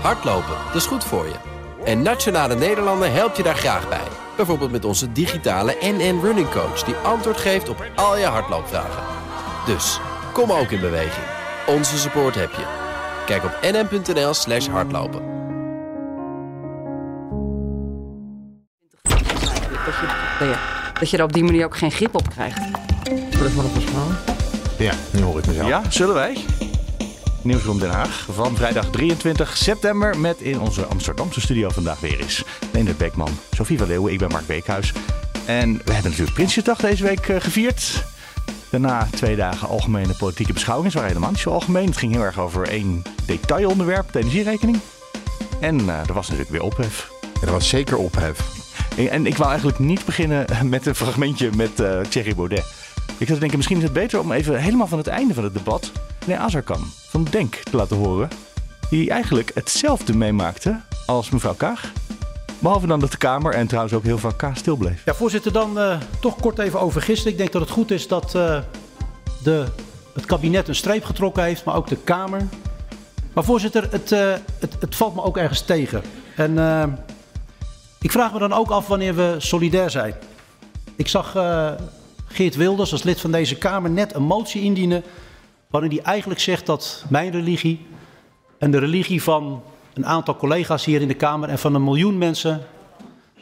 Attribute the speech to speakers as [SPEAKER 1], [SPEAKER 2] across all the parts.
[SPEAKER 1] Hardlopen, dat is goed voor je. En Nationale Nederlanden helpt je daar graag bij. Bijvoorbeeld met onze digitale NN Running Coach... die antwoord geeft op al je hardloopvragen. Dus, kom ook in beweging. Onze support heb je. Kijk op nn.nl slash hardlopen.
[SPEAKER 2] Dat je, dat je er op die manier ook geen grip op krijgt.
[SPEAKER 3] Ja, nu hoor ik mezelf.
[SPEAKER 4] Ja, zullen wij? Nieuwsroom Den Haag van vrijdag 23 september met in onze Amsterdamse studio vandaag weer is Leendert Beekman, Sofie van Leeuwen, ik ben Mark Beekhuis. En we hebben natuurlijk Prinsjesdag deze week eh, gevierd. Daarna twee dagen algemene politieke beschouwingen. Ze waren helemaal niet zo algemeen. Het ging heel erg over één detailonderwerp, de energierekening. En eh, er was natuurlijk weer ophef.
[SPEAKER 3] Er was zeker ophef.
[SPEAKER 4] En, en ik wou eigenlijk niet beginnen met een fragmentje met eh Thierry Baudet. Ik zat te denken, misschien is het beter om even helemaal van het einde van het debat meneer Azarkan van Denk te laten horen. Die eigenlijk hetzelfde meemaakte als mevrouw Kaag. Behalve dan dat de Kamer en trouwens ook heel vaak Kaag stil bleef.
[SPEAKER 5] Ja, voorzitter, dan eh, toch kort even over gisteren. Ik denk dat het goed is dat eh, de, het kabinet een streep getrokken heeft, maar ook de Kamer. Maar voorzitter, het, eh, het, het valt me ook ergens tegen. En ik vraag me dan ook af wanneer we solidair zijn. Ik zag Geert Wilders als lid van deze Kamer net een motie indienen... waarin hij eigenlijk zegt dat mijn religie en de religie van een aantal collega's hier in de Kamer... en van een miljoen mensen,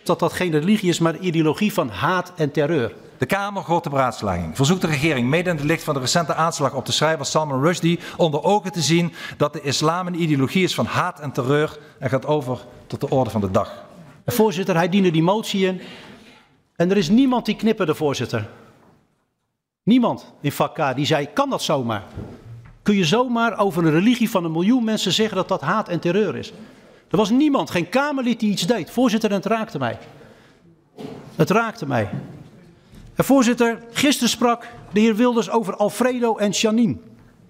[SPEAKER 5] dat dat geen religie is, maar de ideologie van haat en terreur.
[SPEAKER 6] De Kamer hoort de beraadslaging. Verzoekt de regering mede in het licht van de recente aanslag op de schrijver Salman Rushdie onder ogen te zien dat de islam een ideologie is van haat en terreur en gaat over tot de orde van de dag.
[SPEAKER 5] En voorzitter, hij diende die motie in. En er is niemand die knipperde, voorzitter. Niemand in vak die zei, kan dat zomaar? Kun je zomaar over een religie van een miljoen mensen zeggen dat dat haat en terreur is? Er was niemand, geen Kamerlid die iets deed. Voorzitter, het raakte mij. Het raakte mij. En voorzitter, gisteren sprak de heer Wilders over Alfredo en Janine.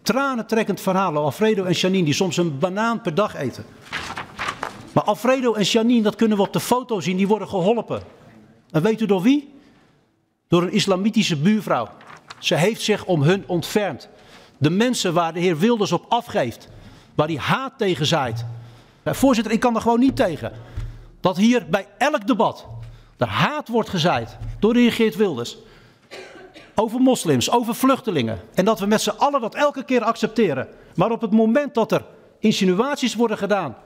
[SPEAKER 5] Tranentrekkend verhaal, Alfredo en Janine, die soms een banaan per dag eten. Maar Alfredo en Janine, dat kunnen we op de foto zien, die worden geholpen. En weet u door wie? Door een islamitische buurvrouw. Ze heeft zich om hun ontfermd. De mensen waar de heer Wilders op afgeeft, waar hij haat tegen zaait. Voorzitter, ik kan er gewoon niet tegen. Dat hier bij elk debat de haat wordt gezaaid door de heer Geert Wilders. Over moslims, over vluchtelingen. En dat we met z'n allen dat elke keer accepteren. Maar op het moment dat er insinuaties worden gedaan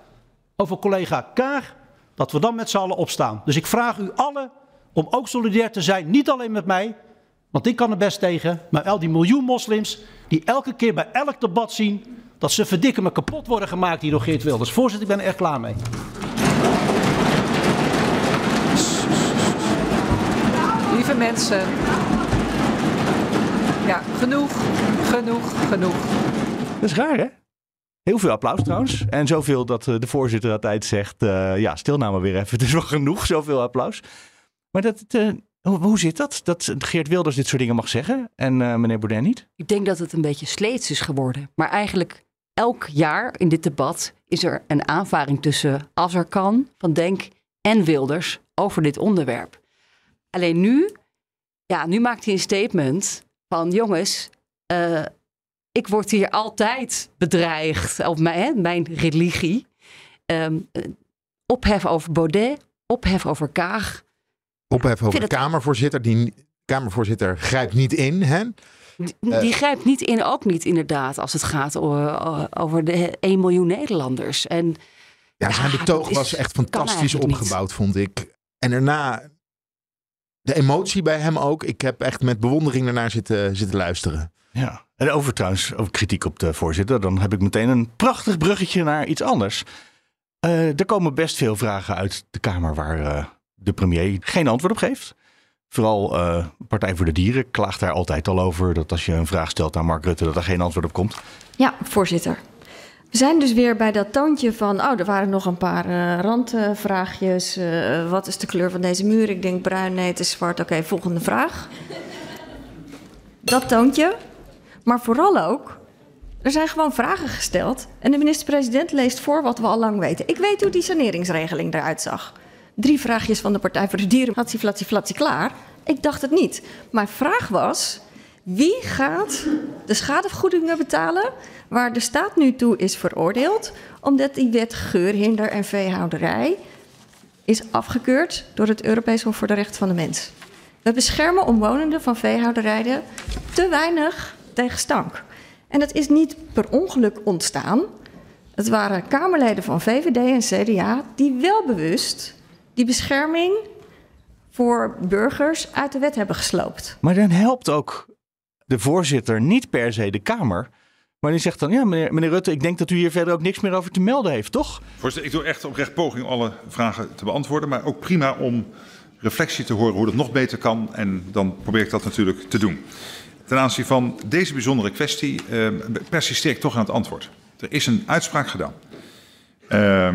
[SPEAKER 5] over collega Kaag, dat we dan met z'n allen opstaan. Dus ik vraag u allen om ook solidair te zijn, niet alleen met mij, want ik kan er best tegen, maar al die miljoen moslims die elke keer bij elk debat zien dat ze verdikken me kapot worden gemaakt hier door Geert Wilders. Voorzitter, ik ben er echt klaar mee.
[SPEAKER 7] Lieve mensen. Ja, genoeg, genoeg, genoeg.
[SPEAKER 4] Dat is raar, hè? Heel veel applaus trouwens. En zoveel dat eh, de voorzitter altijd zegt: eh, ja, stil nou maar weer even. Het is wel genoeg, zoveel applaus. Maar dat, eh, hoe, zit dat? Dat Geert Wilders dit soort dingen mag zeggen en eh, meneer Baudet niet?
[SPEAKER 2] Ik denk dat het een beetje sleets is geworden. Maar eigenlijk elk jaar in dit debat is er een aanvaring tussen Azarkan van Denk en Wilders over dit onderwerp. Alleen nu, ja, nu maakt hij een statement van jongens, eh, ik word hier altijd bedreigd, of mijn, hè, mijn religie. Eh, ophef over Baudet, ophef over Kaag.
[SPEAKER 3] Ophef over de
[SPEAKER 2] het-
[SPEAKER 3] Kamervoorzitter. Die Kamervoorzitter grijpt niet in. Hè?
[SPEAKER 2] Die, die grijpt niet in, ook niet inderdaad, als het gaat o- over de 1 miljoen Nederlanders. En
[SPEAKER 3] Ja, zijn
[SPEAKER 2] Ja,
[SPEAKER 3] betoog was echt fantastisch
[SPEAKER 2] niet.
[SPEAKER 3] opgebouwd, vond ik. En daarna de emotie bij hem ook. Ik heb echt met bewondering daarnaar zitten, zitten luisteren.
[SPEAKER 4] Ja. En over trouwens, over kritiek op de voorzitter, dan heb ik meteen een prachtig bruggetje naar iets anders. Eh, er komen best veel vragen uit de Kamer waar eh, de premier geen antwoord op geeft. Vooral eh, Partij voor de Dieren klaagt daar altijd al over. Dat als je een vraag stelt aan Mark Rutte, dat er geen antwoord op komt.
[SPEAKER 8] Ja, voorzitter. We zijn dus weer bij dat toontje van, oh, er waren nog een paar eh, randvraagjes. Eh, wat is de kleur van deze muur? Ik denk bruin, nee, het is zwart. Oké, volgende vraag. Dat toontje. Maar vooral ook, er zijn gewoon vragen gesteld. En de minister-president leest voor wat we al lang weten. Ik weet hoe die saneringsregeling eruit zag. Drie vraagjes van de Partij voor de Dieren. Flatsie, flatsie, flatsie, klaar. Ik dacht het niet. Mijn vraag was, Wie gaat de schadevergoedingen betalen waar de staat nu toe is veroordeeld, omdat die wet geurhinder en veehouderij is afgekeurd door het Europees Hof voor de Rechten van de Mens? We beschermen omwonenden van veehouderijen te weinig tegen stank. En dat is niet per ongeluk ontstaan. Het waren Kamerleden van VVD en CDA die wel bewust die bescherming voor burgers uit de wet hebben gesloopt.
[SPEAKER 4] Maar dan helpt ook de voorzitter niet per se de Kamer. Maar die zegt dan, ja meneer, meneer Rutte, ik denk dat u hier verder ook niks meer over te melden heeft, toch?
[SPEAKER 9] Voorzitter, ik doe echt oprecht poging om alle vragen te beantwoorden. Maar ook prima om reflectie te horen hoe dat nog beter kan. En dan probeer ik dat natuurlijk te doen. Ten aanzien van deze bijzondere kwestie eh, persisteer ik toch aan het antwoord. Er is een uitspraak gedaan. Uh,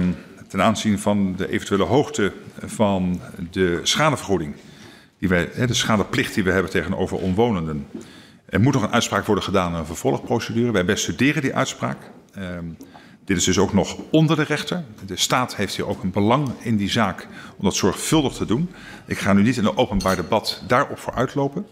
[SPEAKER 9] ten aanzien van de eventuele hoogte van de schadevergoeding. Die wij, de schadeplicht die we hebben tegenover omwonenden. Er moet nog een uitspraak worden gedaan, een vervolgprocedure. Wij bestuderen die uitspraak. Uh, dit is dus ook nog onder de rechter. De staat heeft hier ook een belang in die zaak om dat zorgvuldig te doen. Ik ga nu niet in een openbaar debat daarop voor uitlopen.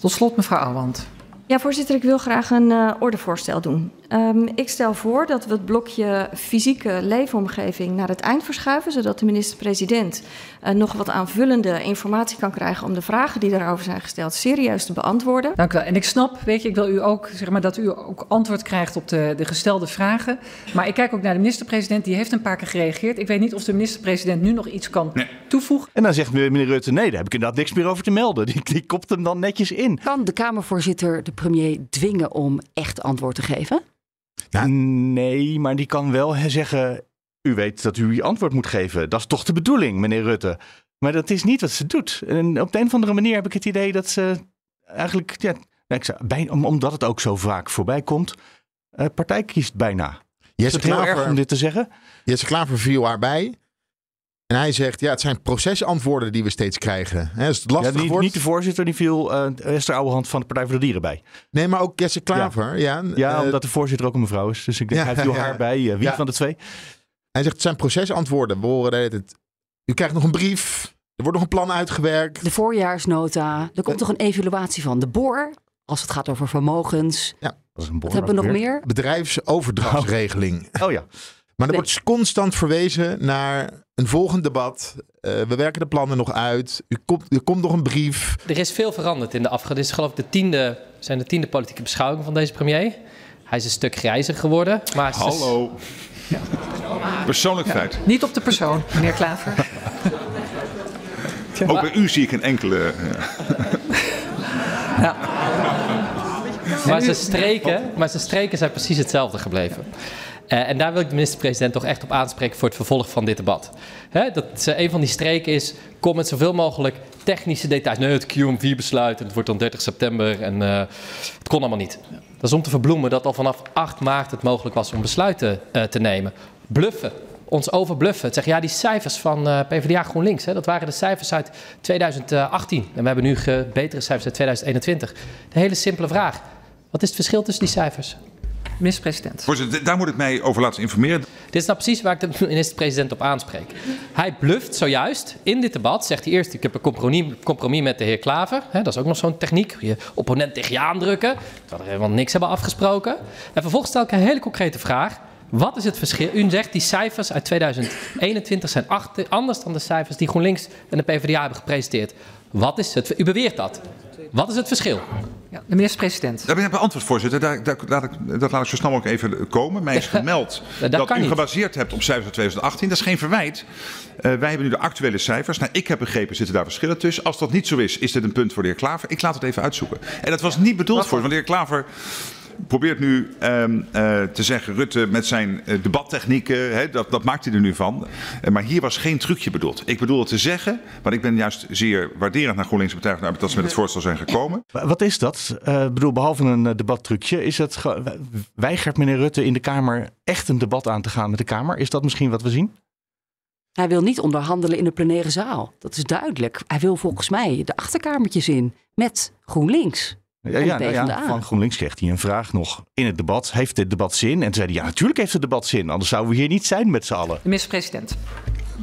[SPEAKER 7] Tot slot, mevrouw Ouwand.
[SPEAKER 8] Ja, voorzitter, ik wil graag een uh, ordevoorstel doen. Um, ik stel voor dat we het blokje fysieke leefomgeving naar het eind verschuiven, zodat de minister-president uh, nog wat aanvullende informatie kan krijgen om de vragen die daarover zijn gesteld serieus te beantwoorden.
[SPEAKER 7] Dank u wel. En ik snap, weet je, ik wil u ook zeg maar dat u ook antwoord krijgt op de, de gestelde vragen. Maar ik kijk ook naar de minister-president, die heeft een paar keer gereageerd. Ik weet niet of de minister-president nu nog iets kan nee. toevoegen.
[SPEAKER 4] En dan zegt meneer Rutte, nee, daar heb ik inderdaad niks meer over te melden. Die, die kopt hem dan netjes in.
[SPEAKER 2] Kan de Kamervoorzitter de premier dwingen om echt antwoord te geven?
[SPEAKER 4] Nou, nee, maar die kan wel zeggen: U weet dat u antwoord moet geven. Dat is toch de bedoeling, meneer Rutte. Maar dat is niet wat ze doet. En op de een of andere manier heb ik het idee dat ze eigenlijk, ja, ik zou, bijna, omdat het ook zo vaak voorbij komt, uh, partij kiest bijna. Jesse is het heel erg om dit te zeggen?
[SPEAKER 3] Jesse Klaver viel haar bij. En hij zegt, ja, het zijn procesantwoorden die we steeds krijgen. He, het lastig
[SPEAKER 4] ja, niet,
[SPEAKER 3] wordt.
[SPEAKER 4] niet de voorzitter, die viel uh, Esther Ouwehand van de Partij voor de Dieren bij.
[SPEAKER 3] Nee, maar ook Jesse Klaver. Ja,
[SPEAKER 4] ja, ja uh, omdat de voorzitter ook een mevrouw is. Dus ik denk, ja, hij viel haar bij. Uh, wie van de twee?
[SPEAKER 3] Hij zegt, het zijn procesantwoorden. We horen het. U krijgt nog een brief. Er wordt nog een plan uitgewerkt.
[SPEAKER 2] De voorjaarsnota. Er komt toch een evaluatie van de BOR. Als het gaat over vermogens.
[SPEAKER 3] Ja.
[SPEAKER 2] Dat is een Wat hebben we nog meer?
[SPEAKER 3] Bedrijfsoverdrachtsregeling.
[SPEAKER 4] Oh, oh ja.
[SPEAKER 3] Maar er wordt constant verwezen naar een volgend debat. Uh, we werken de plannen nog uit. U komt, er komt nog een brief.
[SPEAKER 10] Er is veel veranderd in de afgelopen. Dit is geloof ik de tiende, zijn de tiende politieke beschouwingen van deze premier. Hij is een stuk grijzer geworden. Maar
[SPEAKER 9] Hallo. Ja. Persoonlijk ja. feit.
[SPEAKER 7] Niet op de persoon, meneer Klaver.
[SPEAKER 9] Ook bij u zie ik een enkele.
[SPEAKER 10] Ja. Maar zijn, streken, maar zijn streken zijn precies hetzelfde gebleven. Uh, en daar wil ik de minister-president toch echt op aanspreken voor het vervolg van dit debat. Hè, dat uh, een van die streken is, kom met zoveel mogelijk technische details. Nee, het QM4-besluit, het wordt dan 30 september en uh, het kon allemaal niet. Dat is om te verbloemen dat al vanaf 8 maart het mogelijk was om besluiten te nemen. Bluffen, ons overbluffen. Het zeggen, ja, die cijfers van PvdA GroenLinks, hè, dat waren de cijfers uit 2018. En we hebben nu betere cijfers uit 2021. De hele simpele vraag, wat is het verschil tussen die cijfers?
[SPEAKER 7] Minister-president.
[SPEAKER 9] Voorzitter, daar moet ik mij over laten informeren.
[SPEAKER 10] Dit is nou precies waar ik de minister-president op aanspreek. Hij bluft zojuist in dit debat. Zegt hij eerst: Ik heb een compromis, compromis met de heer Klaver. He, dat is ook nog zo'n techniek. Je opponent tegen je aandrukken. Terwijl we helemaal niks hebben afgesproken. En vervolgens stel ik een hele concrete vraag. Wat is het verschil? U zegt die cijfers uit 2021 zijn anders dan de cijfers die GroenLinks en de PvdA hebben gepresenteerd. Wat is het? U beweert dat. Wat is het verschil?
[SPEAKER 7] Ja, de minister-president.
[SPEAKER 9] Daar ben ik beantwoord, voorzitter. Daar, daar, laat ik, dat laat ik zo snel mogelijk even komen. Mij is gemeld dat, dat u niet. gebaseerd hebt op cijfers uit 2018. Dat is geen verwijt. Uh, wij hebben nu de actuele cijfers. Nou, ik heb begrepen, zitten daar verschillen tussen. Als dat niet zo is, is dit een punt voor de heer Klaver. Ik laat het even uitzoeken. En dat was niet bedoeld voor, want de heer Klaver probeert nu um, uh, te zeggen, Rutte met zijn uh, debattechnieken, hè, dat, dat maakt hij er nu van. Uh, maar hier was geen trucje bedoeld. Ik bedoel het te zeggen, maar ik ben juist zeer waarderend naar GroenLinks Partij van de Arbeid dat ze met het voorstel zijn gekomen.
[SPEAKER 4] Wat is dat? Ik bedoel, behalve een debattrucje, is het, weigert meneer Rutte in de Kamer echt een debat aan te gaan met de Kamer? Is dat misschien wat we zien?
[SPEAKER 2] Hij wil niet onderhandelen in de plenaire zaal. Dat is duidelijk. Hij wil volgens mij de achterkamertjes in met GroenLinks.
[SPEAKER 4] Ja, ja, nou ja, van GroenLinks kreeg hij een vraag nog in het debat. Heeft dit debat zin? En toen zei hij, ja, natuurlijk heeft het debat zin. Anders zouden we hier niet zijn met z'n allen.
[SPEAKER 7] De minister-president.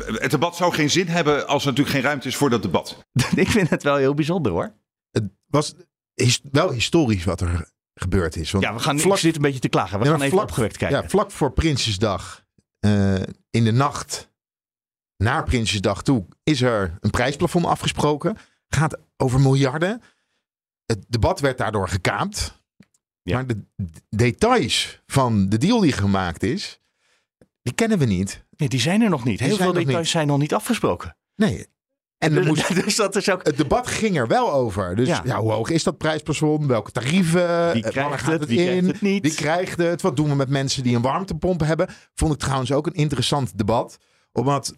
[SPEAKER 9] Het debat zou geen zin hebben als er natuurlijk geen ruimte is voor dat debat.
[SPEAKER 4] Ik vind het wel heel bijzonder hoor.
[SPEAKER 3] Het was, his- wel historisch wat er gebeurd is. Want
[SPEAKER 4] Ja, we gaan
[SPEAKER 3] vlak-
[SPEAKER 4] zit een beetje te klagen. We
[SPEAKER 3] Ja,
[SPEAKER 4] gaan even opgewekt kijken.
[SPEAKER 3] Ja, vlak voor Prinsjesdag, eh, in de nacht naar Prinsjesdag toe, is er een prijsplafond afgesproken. Gaat over miljarden. Het debat werd daardoor gekaapt.
[SPEAKER 4] Ja.
[SPEAKER 3] Maar de details van de deal die gemaakt is, die kennen we niet.
[SPEAKER 4] Nee, die zijn er nog niet. Heel veel details
[SPEAKER 3] niet.
[SPEAKER 4] zijn nog niet afgesproken.
[SPEAKER 3] Nee. En er moest,
[SPEAKER 4] dus dat is ook...
[SPEAKER 3] het debat ging er wel over. Dus
[SPEAKER 4] Ja.
[SPEAKER 3] ja. hoe hoog is dat prijsplafond? Welke tarieven?
[SPEAKER 4] Wie
[SPEAKER 3] Eh,
[SPEAKER 4] krijgt het, wie
[SPEAKER 3] in?
[SPEAKER 4] krijgt het niet?
[SPEAKER 3] Wie krijgt het? Wat doen we met mensen die een warmtepomp hebben? Vond ik trouwens ook een interessant debat. Omdat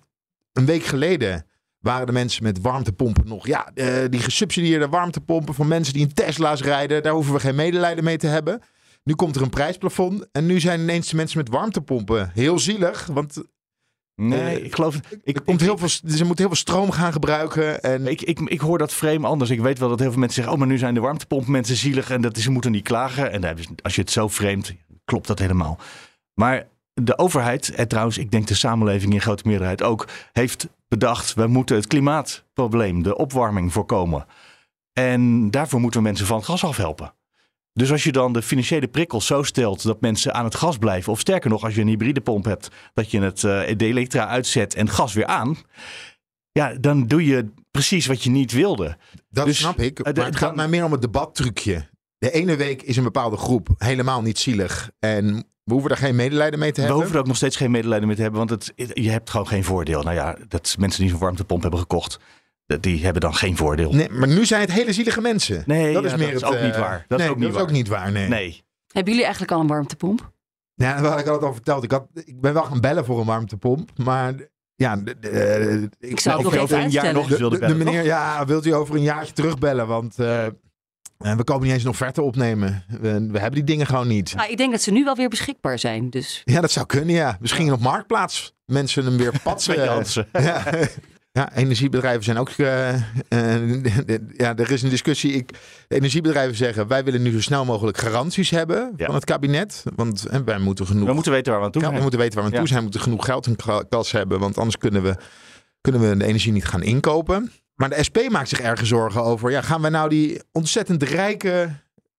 [SPEAKER 3] een week geleden waren de mensen met warmtepompen nog... Ja, eh, die gesubsidieerde warmtepompen van mensen die in Tesla's rijden... daar hoeven we geen medelijden mee te hebben. Nu komt er een prijsplafond. En nu zijn ineens de mensen met warmtepompen heel zielig. Want
[SPEAKER 4] Nee,
[SPEAKER 3] Eh,
[SPEAKER 4] ik geloof... Ik,
[SPEAKER 3] er komt heel veel, ze moeten heel veel stroom gaan gebruiken. En
[SPEAKER 4] Ik, ik, ik hoor dat frame anders. Ik weet wel dat heel veel mensen zeggen... oh, maar nu zijn de warmtepompmensen zielig... en dat ze moeten niet klagen. En als je het zo framet, klopt dat helemaal. Maar de overheid, en trouwens, ik denk de samenleving in grote meerderheid ook... heeft bedacht, we moeten het klimaatprobleem, de opwarming voorkomen. En daarvoor moeten we mensen van het gas afhelpen. Dus als je dan de financiële prikkels zo stelt dat mensen aan het gas blijven, of sterker nog, als je een hybride pomp hebt, dat je het, eh, de elektra uitzet en gas weer aan, ja, dan doe je precies wat je niet wilde.
[SPEAKER 3] Dat
[SPEAKER 4] Dus,
[SPEAKER 3] snap ik.
[SPEAKER 4] eh,
[SPEAKER 3] Maar het gaat mij meer om het debattrucje. De ene week is een bepaalde groep helemaal niet zielig. En we hoeven daar geen medelijden mee te
[SPEAKER 4] We
[SPEAKER 3] hebben.
[SPEAKER 4] hoeven er ook nog steeds geen medelijden mee te hebben, want het, je hebt gewoon geen voordeel. Nou ja, dat mensen die zo'n warmtepomp hebben gekocht, dat- die hebben dan geen voordeel.
[SPEAKER 3] Nee, maar nu zijn het hele zielige mensen.
[SPEAKER 4] Nee,
[SPEAKER 3] dat
[SPEAKER 4] ja,
[SPEAKER 3] is meer
[SPEAKER 4] dat is
[SPEAKER 3] het,
[SPEAKER 4] ook
[SPEAKER 3] eh,
[SPEAKER 4] niet waar. Dat is ook niet
[SPEAKER 3] dat is ook
[SPEAKER 4] waar.
[SPEAKER 3] niet waar. Nee.
[SPEAKER 4] Nee.
[SPEAKER 2] Hebben jullie eigenlijk al een warmtepomp?
[SPEAKER 3] Ja, ik had het al verteld. Ik, had, ik ben wel gaan bellen voor een warmtepomp. Maar ja, de, de- eh, ik,
[SPEAKER 2] zou het nog
[SPEAKER 3] over een jaar nog wilde de, de
[SPEAKER 4] bellen,
[SPEAKER 3] meneer, ja, wilt u over een jaartje terugbellen? Want eh, eh, we komen niet eens nog verte opnemen. We, we hebben die dingen gewoon niet.
[SPEAKER 2] Nou, ik denk dat ze nu wel weer beschikbaar zijn. Dus
[SPEAKER 3] Ja, dat zou kunnen, ja. Misschien op Marktplaats mensen hem weer patsen. Ja. ja, energiebedrijven zijn ook... eh, eh, ja, er is een discussie. Ik, de energiebedrijven zeggen... wij willen nu zo snel mogelijk garanties hebben
[SPEAKER 4] Ja.
[SPEAKER 3] van het kabinet. Want hè, wij moeten genoeg...
[SPEAKER 4] We moeten weten waar we aan toe
[SPEAKER 3] Ja,
[SPEAKER 4] zijn.
[SPEAKER 3] we moeten weten waar we aan toe
[SPEAKER 4] Ja.
[SPEAKER 3] zijn. We moeten genoeg geld in ka- kas hebben. Want anders kunnen we, kunnen we de energie niet gaan inkopen. Maar de SP maakt zich ergens zorgen over... Ja, gaan we nou die ontzettend rijke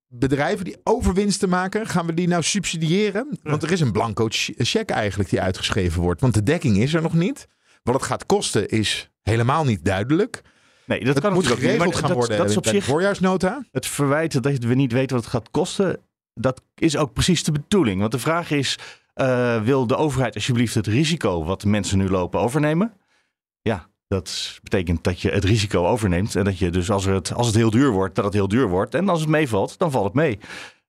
[SPEAKER 3] bedrijven die overwinsten maken... gaan we die nou subsidiëren? Want er is een blanco ch- cheque eigenlijk die uitgeschreven wordt. Want de dekking is er nog niet. Wat het gaat kosten is helemaal niet duidelijk.
[SPEAKER 4] Nee, dat
[SPEAKER 3] Het
[SPEAKER 4] kan
[SPEAKER 3] moet
[SPEAKER 4] natuurlijk niet.
[SPEAKER 3] geregeld
[SPEAKER 4] Maar
[SPEAKER 3] gaan
[SPEAKER 4] dat,
[SPEAKER 3] worden
[SPEAKER 4] dat is op
[SPEAKER 3] bij de
[SPEAKER 4] zich
[SPEAKER 3] voorjaarsnota.
[SPEAKER 4] het verwijt dat we niet weten wat het gaat kosten. Dat is ook precies de bedoeling. Want de vraag is, eh, wil de overheid alsjeblieft het risico wat de mensen nu lopen overnemen? Dat betekent dat je het risico overneemt. En dat je dus als het, als het heel duur wordt, dat het heel duur wordt. En als het meevalt, dan valt het mee.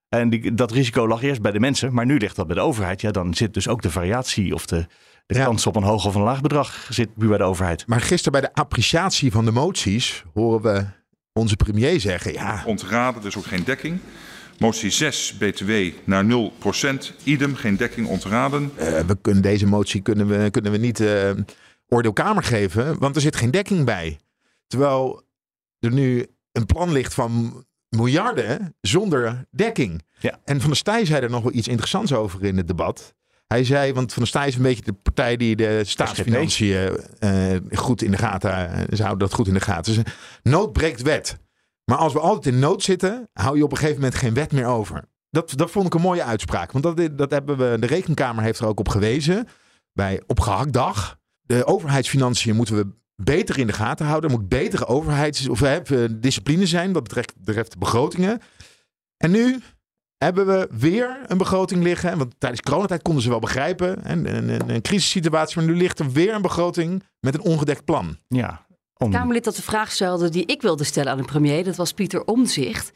[SPEAKER 4] En die, dat risico lag eerst bij de mensen, maar nu ligt dat bij de overheid. Ja, dan zit dus ook de variatie of de, de
[SPEAKER 3] Ja.
[SPEAKER 4] kans op een hoog of een laag bedrag zit nu bij de overheid.
[SPEAKER 3] Maar gisteren bij de appreciatie van de moties... horen we onze premier zeggen... ja,
[SPEAKER 9] Ontraden, dus ook geen dekking. Motie 6, BTW naar 0%. Idem, geen dekking, ontraden.
[SPEAKER 3] Eh, we kunnen deze motie kunnen we, kunnen we niet eh oordeelkamer geven, want er zit geen dekking bij. Terwijl er nu een plan ligt van miljarden zonder dekking.
[SPEAKER 4] Ja.
[SPEAKER 3] En Van der Staaij zei er nog wel iets interessants over in het debat. Hij zei, want Van der Staaij is een beetje de partij die de staatsfinanciën eh, goed in de gaten, eh, ze houden dat goed in de gaten. Dus nood breekt wet. Maar als we altijd in nood zitten, hou je op een gegeven moment geen wet meer over. Dat, dat vond ik een mooie uitspraak. Want dat, dat hebben we, de Rekenkamer heeft er ook op gewezen. Bij op gehaktdag. De overheidsfinanciën moeten we beter in de gaten houden. Er moet betere overheids- of eh, discipline zijn wat betreft, betreft de begrotingen. En nu hebben we weer een begroting liggen. Want tijdens coronatijd konden ze wel begrijpen. Een, een, een, een crisissituatie. Maar nu ligt er weer een begroting met een ongedekt plan.
[SPEAKER 4] Ja, om,
[SPEAKER 2] Kamerlid dat de vraag stelde die ik wilde stellen aan de premier, dat was Pieter Omzicht.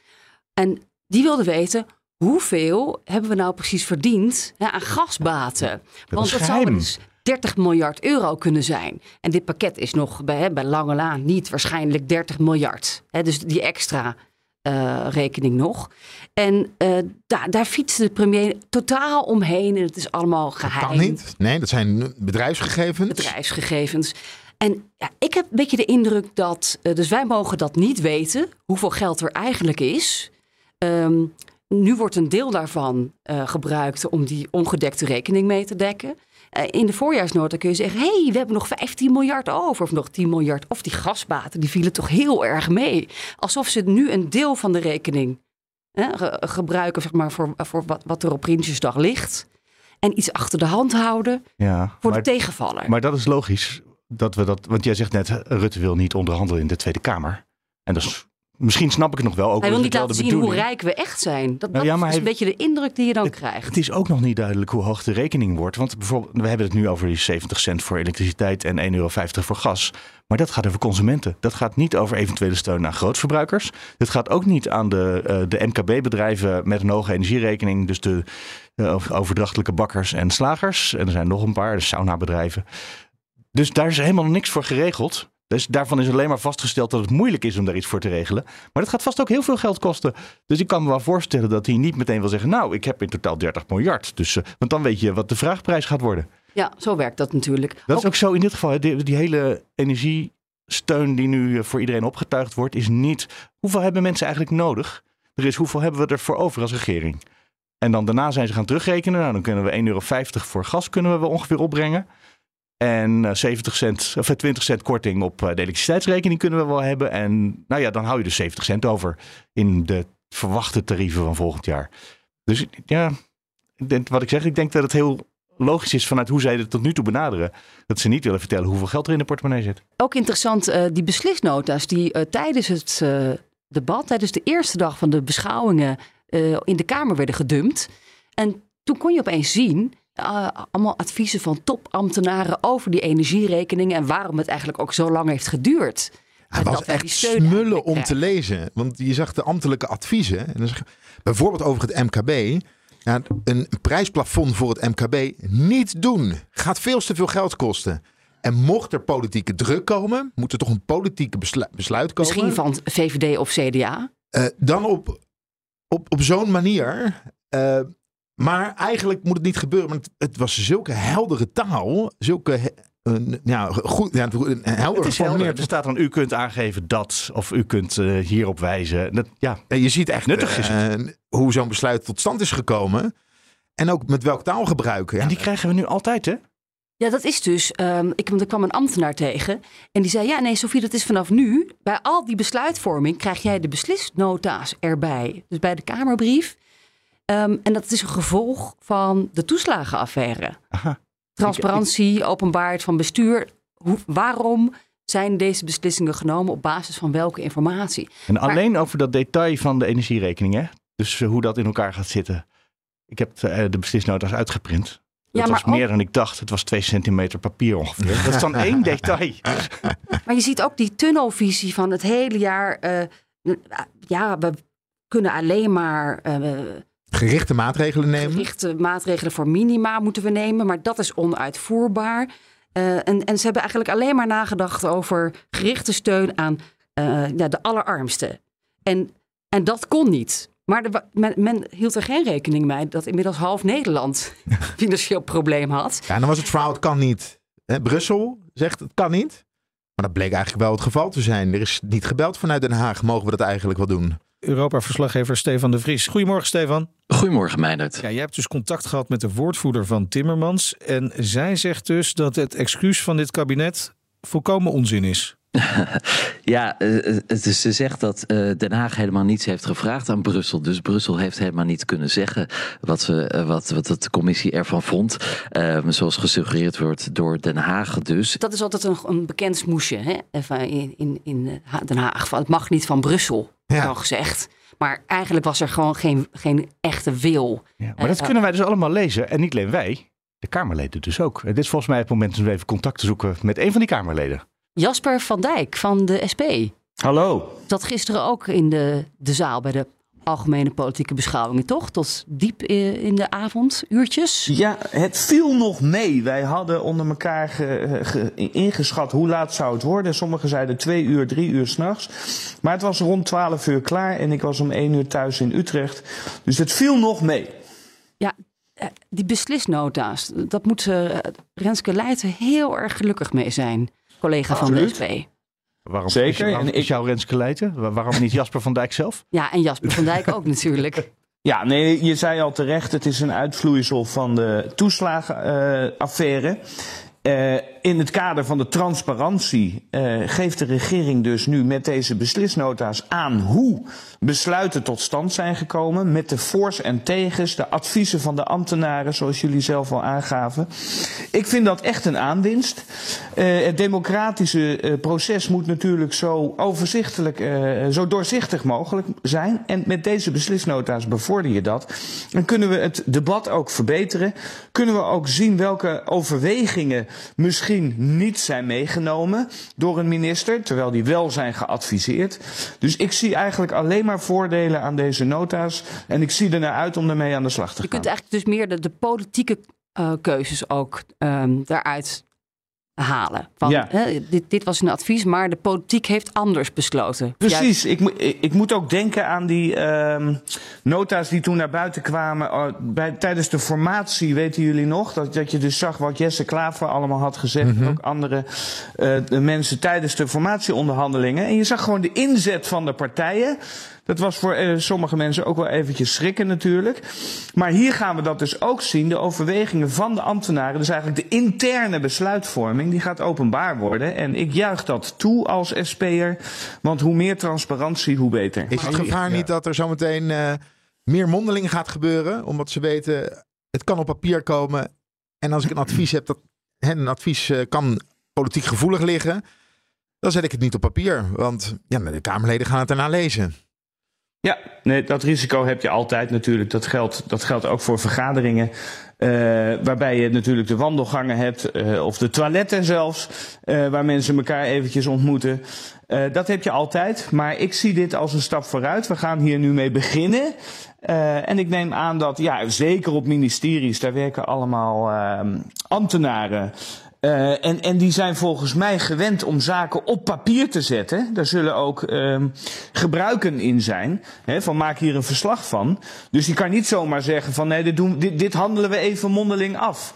[SPEAKER 2] En die wilde weten, hoeveel hebben we nou precies verdiend hè, aan gasbaten? Want
[SPEAKER 4] is
[SPEAKER 2] dat zou
[SPEAKER 4] geheim.
[SPEAKER 2] Wel eens 30 miljard euro kunnen zijn. En dit pakket is nog bij, hè, bij lange laan niet waarschijnlijk 30 miljard. Hè, dus die extra eh, rekening nog. En eh, daar, daar fietste de premier totaal omheen en het is allemaal geheim
[SPEAKER 3] Kan niet. Nee, dat zijn bedrijfsgegevens.
[SPEAKER 2] bedrijfsgegevens. En ja, ik heb een beetje de indruk dat, eh, dus wij mogen dat niet weten, hoeveel geld er eigenlijk is. Ehm, nu wordt een deel daarvan gebruikt om die ongedekte rekening mee te dekken. Uh, in de voorjaarsnota kun je zeggen: hé, hey, we hebben nog 15 miljard over, of nog 10 miljard. Of die gasbaten, die vielen toch heel erg mee. Alsof ze nu een deel van de rekening gebruiken zeg maar, voor, voor wat, wat er op Prinsjesdag ligt. En iets achter de hand houden ja, voor de tegenvaller.
[SPEAKER 4] Maar dat is logisch. Dat we dat, want jij zegt net, Rutte wil niet onderhandelen in de Tweede Kamer. En dat is Misschien snap ik het nog wel. Ook
[SPEAKER 2] hij wil niet laten zien hoe rijk we echt zijn. Dat, nou dat is een beetje de indruk die je dan krijgt.
[SPEAKER 4] Het is ook nog niet duidelijk hoe hoog de rekening wordt. Want bijvoorbeeld, we hebben het nu over die 70 cent voor elektriciteit en 1,50 euro voor gas. Maar dat gaat over consumenten. Dat gaat niet over eventuele steun aan grootverbruikers. Het gaat ook niet aan de, uh, de MKB-bedrijven met een hoge energierekening. Dus de uh, overdrachtelijke bakkers en slagers. En er zijn nog een paar, de saunabedrijven. Dus daar is helemaal niks voor geregeld. Dus daarvan is alleen maar vastgesteld dat het moeilijk is om daar iets voor te regelen. Maar dat gaat vast ook heel veel geld kosten. Dus ik kan me wel voorstellen dat hij niet meteen wil zeggen: Nou, ik heb in totaal 30 miljard. Dus, uh, want dan weet je wat de vraagprijs gaat worden.
[SPEAKER 2] Ja, zo werkt dat natuurlijk.
[SPEAKER 4] Dat is ook zo in dit geval. Die, die hele energiesteun die nu eh, voor iedereen opgetuigd wordt, is niet. Hoeveel hebben mensen eigenlijk nodig? Er is hoeveel hebben we ervoor over als regering? En dan daarna zijn ze gaan terugrekenen. Nou, dan kunnen we 1,50 euro voor gas kunnen we ongeveer opbrengen. En 70 eh, cent, of 20 cent korting op eh, de elektriciteitsrekening kunnen we wel hebben. En nou ja, dan hou je dus 70 cent over in de verwachte tarieven van volgend jaar. Dus ja, wat ik zeg, ik denk dat het heel logisch is vanuit hoe zij het tot nu toe benaderen. Dat ze niet willen vertellen hoeveel geld er in de portemonnee zit.
[SPEAKER 2] Ook interessant, die beslisnota's die tijdens het debat, tijdens de eerste dag van de beschouwingen in de Kamer werden gedumpt. En toen kon je opeens zien uh, allemaal adviezen van topambtenaren over die energierekeningen en waarom het eigenlijk ook zo lang heeft geduurd.
[SPEAKER 3] Het was echt smullen om te lezen. Want je zag de ambtelijke adviezen. En dan zeg, bijvoorbeeld over het MKB. Ja, een prijsplafond voor het MKB niet doen. Gaat veel te veel geld kosten. En mocht er politieke druk komen, moet er toch een politieke besluit komen.
[SPEAKER 2] Misschien van VVD of CDA?
[SPEAKER 3] Uh, dan op, op, op zo'n manier uh, maar eigenlijk moet het niet gebeuren. Want het was zulke heldere taal. Zulke ja, goed, ja, helder
[SPEAKER 4] het is helder. Er staat dan, u kunt aangeven dat, of u kunt uh, hierop wijzen. Dat, ja,
[SPEAKER 3] je ziet echt nuttig is uh, hoe zo'n besluit tot stand is gekomen. En ook met welk taalgebruik. Ja.
[SPEAKER 4] En die krijgen we nu altijd, hè?
[SPEAKER 2] Ja, dat is dus. Um, ik, er kwam een ambtenaar tegen. En die zei: Ja, nee, Sofie, dat is vanaf nu. Bij al die besluitvorming krijg jij de beslisnota's erbij. Dus bij de Kamerbrief Ehm, en dat is een gevolg van de toeslagenaffaire. Aha. Transparantie, openbaarheid van bestuur. Hoe, waarom zijn deze beslissingen genomen op basis van welke informatie?
[SPEAKER 4] En alleen over dat detail van de energierekening, hè? Dus eh, hoe dat in elkaar gaat zitten. Ik heb de, uh, de beslisnota's uitgeprint. Dat ja, was meer dan ik dacht. Het was twee centimeter papier ongeveer. Dat is dan één detail.
[SPEAKER 2] Maar je ziet ook die tunnelvisie van het hele jaar. Uh, ja, we kunnen alleen maar
[SPEAKER 3] Gerichte maatregelen nemen?
[SPEAKER 2] Gerichte maatregelen voor minima moeten we nemen, maar dat is onuitvoerbaar. Uh, en, en ze hebben eigenlijk alleen maar nagedacht over gerichte steun aan uh, ja, de allerarmsten. En, en dat kon niet. Maar de, men, men, hield er geen rekening mee dat inmiddels half Nederland financieel probleem had.
[SPEAKER 3] Ja, dan was het verhaal, het kan niet. Brussel zegt het kan niet. Maar dat bleek eigenlijk wel het geval te zijn. Er is niet gebeld vanuit Den Haag. Mogen we dat eigenlijk wel doen?
[SPEAKER 11] Europa-verslaggever Stefan de Vries. Goedemorgen, Stefan.
[SPEAKER 12] Goedemorgen, Meijnerd.
[SPEAKER 11] Ja, jij hebt dus contact gehad met de woordvoerder van Timmermans. En zij zegt dus dat het excuus van dit kabinet volkomen onzin is.
[SPEAKER 12] ja, uh, ze zegt dat uh, Den Haag helemaal niets heeft gevraagd aan Brussel. Dus Brussel heeft helemaal niet kunnen zeggen wat, we, wat, wat de commissie ervan vond. Ehm, zoals gesuggereerd wordt door Den Haag dus.
[SPEAKER 2] Dat is altijd een, een bekend smoesje hè? in, in, in Den Haag. Het mag niet van Brussel, ja. gezegd. Maar eigenlijk was er gewoon geen, geen echte wil.
[SPEAKER 4] Ja, maar dat kunnen wij dus allemaal lezen. En niet alleen wij, de Kamerleden dus ook. Het is volgens mij het moment om even contact te zoeken met een van die Kamerleden.
[SPEAKER 2] Jasper van Dijk van de SP.
[SPEAKER 13] Hallo.
[SPEAKER 2] Dat gisteren ook in de, de zaal bij de algemene politieke beschouwingen, toch? Tot diep in de avonduurtjes.
[SPEAKER 13] Ja, het viel nog mee. Wij hadden onder elkaar ingeschat hoe laat zou het worden. Sommigen zeiden twee uur, drie uur s'nachts. Maar het was rond twaalf uur klaar en ik was om één uur thuis in Utrecht. Dus het viel nog mee.
[SPEAKER 2] Ja, eh, die beslisnota's, dat moet Renske Leijten heel erg gelukkig mee zijn collega van de SP.
[SPEAKER 4] Waarom Zeker. Is, waarom is jouw Renske Leijten? Waarom niet Jasper van Dijk zelf?
[SPEAKER 2] Ja, en Jasper van Dijk ook natuurlijk.
[SPEAKER 13] Ja, nee, je zei al terecht, het is een uitvloeisel van de toeslagenaffaire. Uh, in het kader van de transparantie uh, geeft de regering dus nu met deze beslisnota's aan hoe besluiten tot stand zijn gekomen. Met de voor's en tegens, de adviezen van de ambtenaren, zoals jullie zelf al aangaven. Ik vind dat echt een aanwinst. Uh, het democratische proces moet natuurlijk zo overzichtelijk, zo doorzichtig mogelijk zijn. En met deze beslisnota's bevorder je dat. Dan kunnen we het debat ook verbeteren. Kunnen we ook zien welke overwegingen misschien niet zijn meegenomen door een minister, terwijl die wel zijn geadviseerd. Dus ik zie eigenlijk alleen maar voordelen aan deze nota's en ik zie er naar uit om ermee aan de slag te gaan.
[SPEAKER 2] Je kunt eigenlijk dus meer de, de politieke uh, keuzes ook um, daaruit halen. Van,
[SPEAKER 13] Ja.
[SPEAKER 2] hè, dit, dit was een advies, maar de politiek heeft anders besloten.
[SPEAKER 13] Precies, ik, moet- ik, ik moet ook denken aan die ehm, nota's die toen naar buiten kwamen oh, bij, tijdens de formatie, weten jullie nog? Dat, dat je dus zag wat Jesse Klaver allemaal had gezegd en ook andere eh, de mensen tijdens de formatieonderhandelingen. En je zag gewoon de inzet van de partijen. Dat was voor eh, sommige mensen ook wel eventjes schrikken natuurlijk. Maar hier gaan we dat dus ook zien. De overwegingen van de ambtenaren. Dus eigenlijk de interne besluitvorming. Die gaat openbaar worden. En ik juich dat toe als SP'er. Want hoe meer transparantie, hoe beter.
[SPEAKER 3] Is het gevaar niet dat er zometeen eh, meer mondeling gaat gebeuren? Omdat ze weten, het kan op papier komen. En als ik een advies heb, dat hè, een advies eh, kan politiek gevoelig liggen. Dan zet ik het niet op papier. Want ja, de Kamerleden gaan het daarna lezen.
[SPEAKER 13] Ja, nee, dat risico heb je altijd natuurlijk. Dat geldt, dat geldt ook voor vergaderingen. eh, waarbij je natuurlijk de wandelgangen hebt, eh, of de toiletten zelfs, eh, waar mensen elkaar eventjes ontmoeten. Dat heb je altijd. Maar ik zie dit als een stap vooruit. We gaan hier nu mee beginnen. En ik neem aan dat, ja, zeker op ministeries, daar werken allemaal ehm, ambtenaren. Eh, en, en die zijn volgens mij gewend om zaken op papier te zetten. Daar zullen ook ehm, gebruiken in zijn. Hè, van maak hier een verslag van. Dus je kan niet zomaar zeggen van nee, dit, doen, dit, dit handelen we even mondeling af.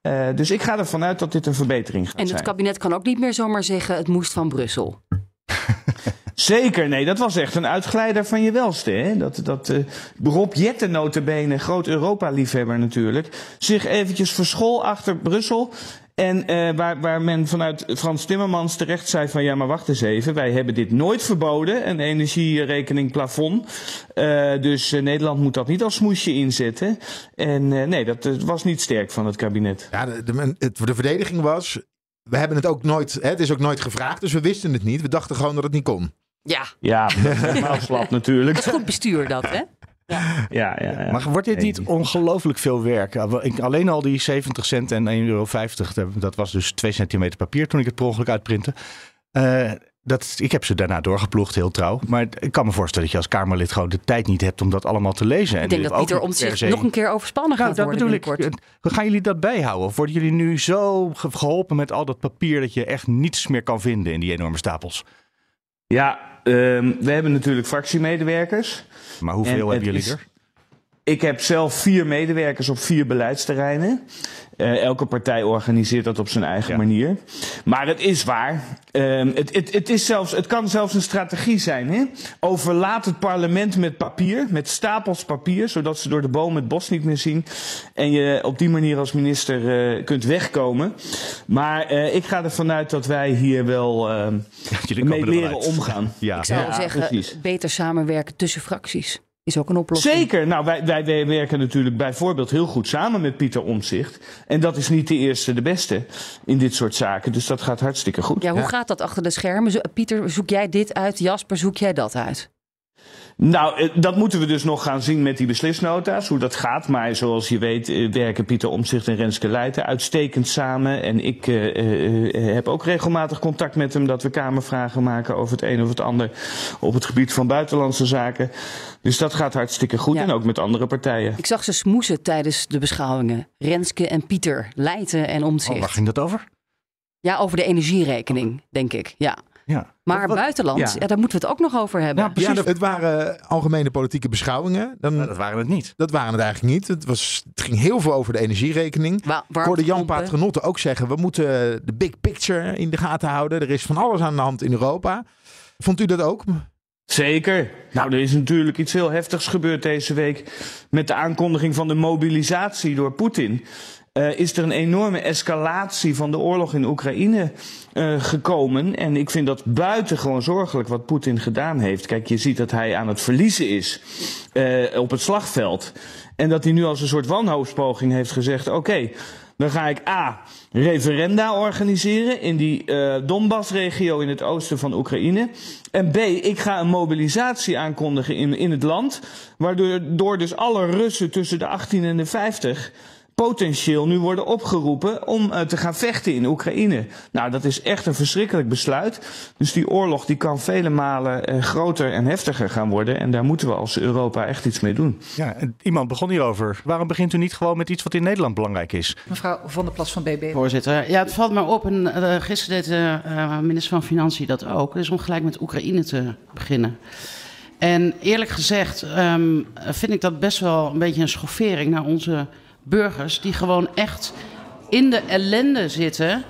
[SPEAKER 13] Eh, dus ik ga ervan uit dat dit een verbetering gaat
[SPEAKER 2] En het
[SPEAKER 13] zijn.
[SPEAKER 2] kabinet kan ook niet meer zomaar zeggen het moest van Brussel.
[SPEAKER 13] Zeker, nee, dat was echt een uitglijder van je welste. Hè? Dat, dat eh Rob Jetten, notabene, groot Europa-liefhebber natuurlijk, zich eventjes verschool achter Brussel. En eh, waar, waar men vanuit Frans Timmermans terecht zei van ja, maar wacht eens even, wij hebben dit nooit verboden, een energierekening plafond. Eh, dus eh, Nederland moet dat niet als smoesje inzetten. En eh, nee, dat was niet sterk van het kabinet.
[SPEAKER 3] Ja, de, de, het, de verdediging was, we hebben het ook nooit, hè, het is ook nooit gevraagd, dus we wisten het niet. We dachten gewoon dat het niet kon.
[SPEAKER 2] Ja,
[SPEAKER 13] Ja, dat is helemaal slap natuurlijk.
[SPEAKER 2] dat is goed bestuur dat, hè?
[SPEAKER 13] Ja, ja, ja.
[SPEAKER 4] Maar wordt dit niet ongelooflijk veel werk? Ik- Alleen al die 70 cent en 1,50 euro, dat- dat was dus 2 centimeter papier toen ik het per ongeluk uitprintte. Eh, dat, ik heb ze daarna doorgeploegd, heel trouw. Maar ik kan me voorstellen dat je als Kamerlid gewoon de tijd niet hebt om dat allemaal te lezen. En
[SPEAKER 2] Ik denk dat
[SPEAKER 4] ook
[SPEAKER 2] Pieter om zich
[SPEAKER 4] se-
[SPEAKER 2] nog een keer overspannen
[SPEAKER 4] Nou,
[SPEAKER 2] gaat
[SPEAKER 4] dat
[SPEAKER 2] worden
[SPEAKER 4] bedoel ik. Eh, Gaan jullie dat bijhouden? Of worden jullie nu zo ge- geholpen met al dat papier dat je echt niets meer kan vinden in die enorme stapels?
[SPEAKER 13] Ja, ehm, we hebben natuurlijk fractiemedewerkers.
[SPEAKER 4] Maar hoeveel
[SPEAKER 13] En
[SPEAKER 4] hebben jullie
[SPEAKER 13] is-
[SPEAKER 4] er?
[SPEAKER 13] Ik heb zelf vier medewerkers op vier beleidsterreinen. Eh, elke partij organiseert dat op zijn eigen manier. Maar het is waar. Ehm, het, het, het, is zelfs, het kan zelfs een strategie zijn. Hè? Overlaat het parlement met papier, met stapels papier, zodat ze door de boom het bos niet meer zien. En je op die manier als minister eh, kunt wegkomen. Maar eh, ik ga ervan uit dat wij hier wel ehm,
[SPEAKER 4] Jullie
[SPEAKER 13] mee
[SPEAKER 4] er
[SPEAKER 13] leren omgaan.
[SPEAKER 4] Ja.
[SPEAKER 2] Ik zou
[SPEAKER 13] Ja,
[SPEAKER 2] zeggen,
[SPEAKER 13] precies.
[SPEAKER 2] beter samenwerken tussen fracties is ook een oplossing.
[SPEAKER 13] Zeker. Nou, wij, wij, wij werken natuurlijk bijvoorbeeld heel goed samen met Pieter Omzicht. En dat is niet de eerste, de beste in dit soort zaken. Dus dat gaat hartstikke goed.
[SPEAKER 2] Ja, hoe gaat dat achter de schermen? Zo- Pieter, zoek jij dit uit? Jasper, zoek jij dat uit?
[SPEAKER 13] Nou, eh, dat moeten we dus nog gaan zien met die beslisnota's, hoe dat gaat. Maar zoals je weet eh, werken Pieter Omzicht en Renske Leijten uitstekend samen. En ik eh, eh, eh, heb ook regelmatig contact met hem dat we kamervragen maken over het een of het ander op het gebied van buitenlandse zaken. Dus dat gaat hartstikke goed en ook met andere partijen.
[SPEAKER 2] Ik zag ze smoesen tijdens de beschouwingen. Renske en Pieter, Leijten en Omtzigt.
[SPEAKER 4] Oh, waar ging dat over?
[SPEAKER 2] Ja, over de energierekening, denk ik. Ja.
[SPEAKER 4] Ja.
[SPEAKER 2] Maar buitenland, ja.
[SPEAKER 3] Ja.
[SPEAKER 2] daar moeten we het ook nog over hebben.
[SPEAKER 3] Ja, het waren algemene politieke beschouwingen. Dan,
[SPEAKER 4] dat waren het niet.
[SPEAKER 3] Dat waren het eigenlijk niet. Het, was, het ging heel veel over de energierekening.
[SPEAKER 2] Wa
[SPEAKER 3] ik hoorde Jan ook zeggen... we moeten de big picture in de gaten houden. Er is van alles aan de hand in Europa. Vond u dat ook?
[SPEAKER 13] Zeker. Nou, er is natuurlijk iets heel heftigs gebeurd deze week. Met de aankondiging van de mobilisatie door Poetin. Uh, is er een enorme escalatie van de oorlog in Oekraïne uh, gekomen. En ik vind dat buitengewoon zorgelijk wat Poetin gedaan heeft. Kijk, je ziet dat hij aan het verliezen is uh, op het slagveld. En dat hij nu als een soort wanhoopspoging heeft gezegd: oké. Dan ga ik A. referenda organiseren in die uh, Donbass-regio in het oosten van Oekraïne. En B. ik ga een mobilisatie aankondigen in, in het land. Waardoor door dus alle Russen tussen de 18 en de 50 potentieel nu worden opgeroepen om uh, te gaan vechten in Oekraïne. Nou, dat is echt een verschrikkelijk besluit. Dus die oorlog die kan vele malen uh, groter en heftiger gaan worden. En daar moeten we als Europa echt iets mee doen.
[SPEAKER 4] Ja, iemand begon hierover. Waarom begint u niet gewoon met iets wat in Nederland belangrijk is?
[SPEAKER 7] Mevrouw Van der Plas van BB.
[SPEAKER 14] Voorzitter, ja, het valt me op. En uh, gisteren deed de minister van Financiën dat ook. Dus om gelijk met Oekraïne te beginnen. En eerlijk gezegd um, vind ik dat best wel een beetje een schoffering naar onze burgers die gewoon echt in de ellende zitten.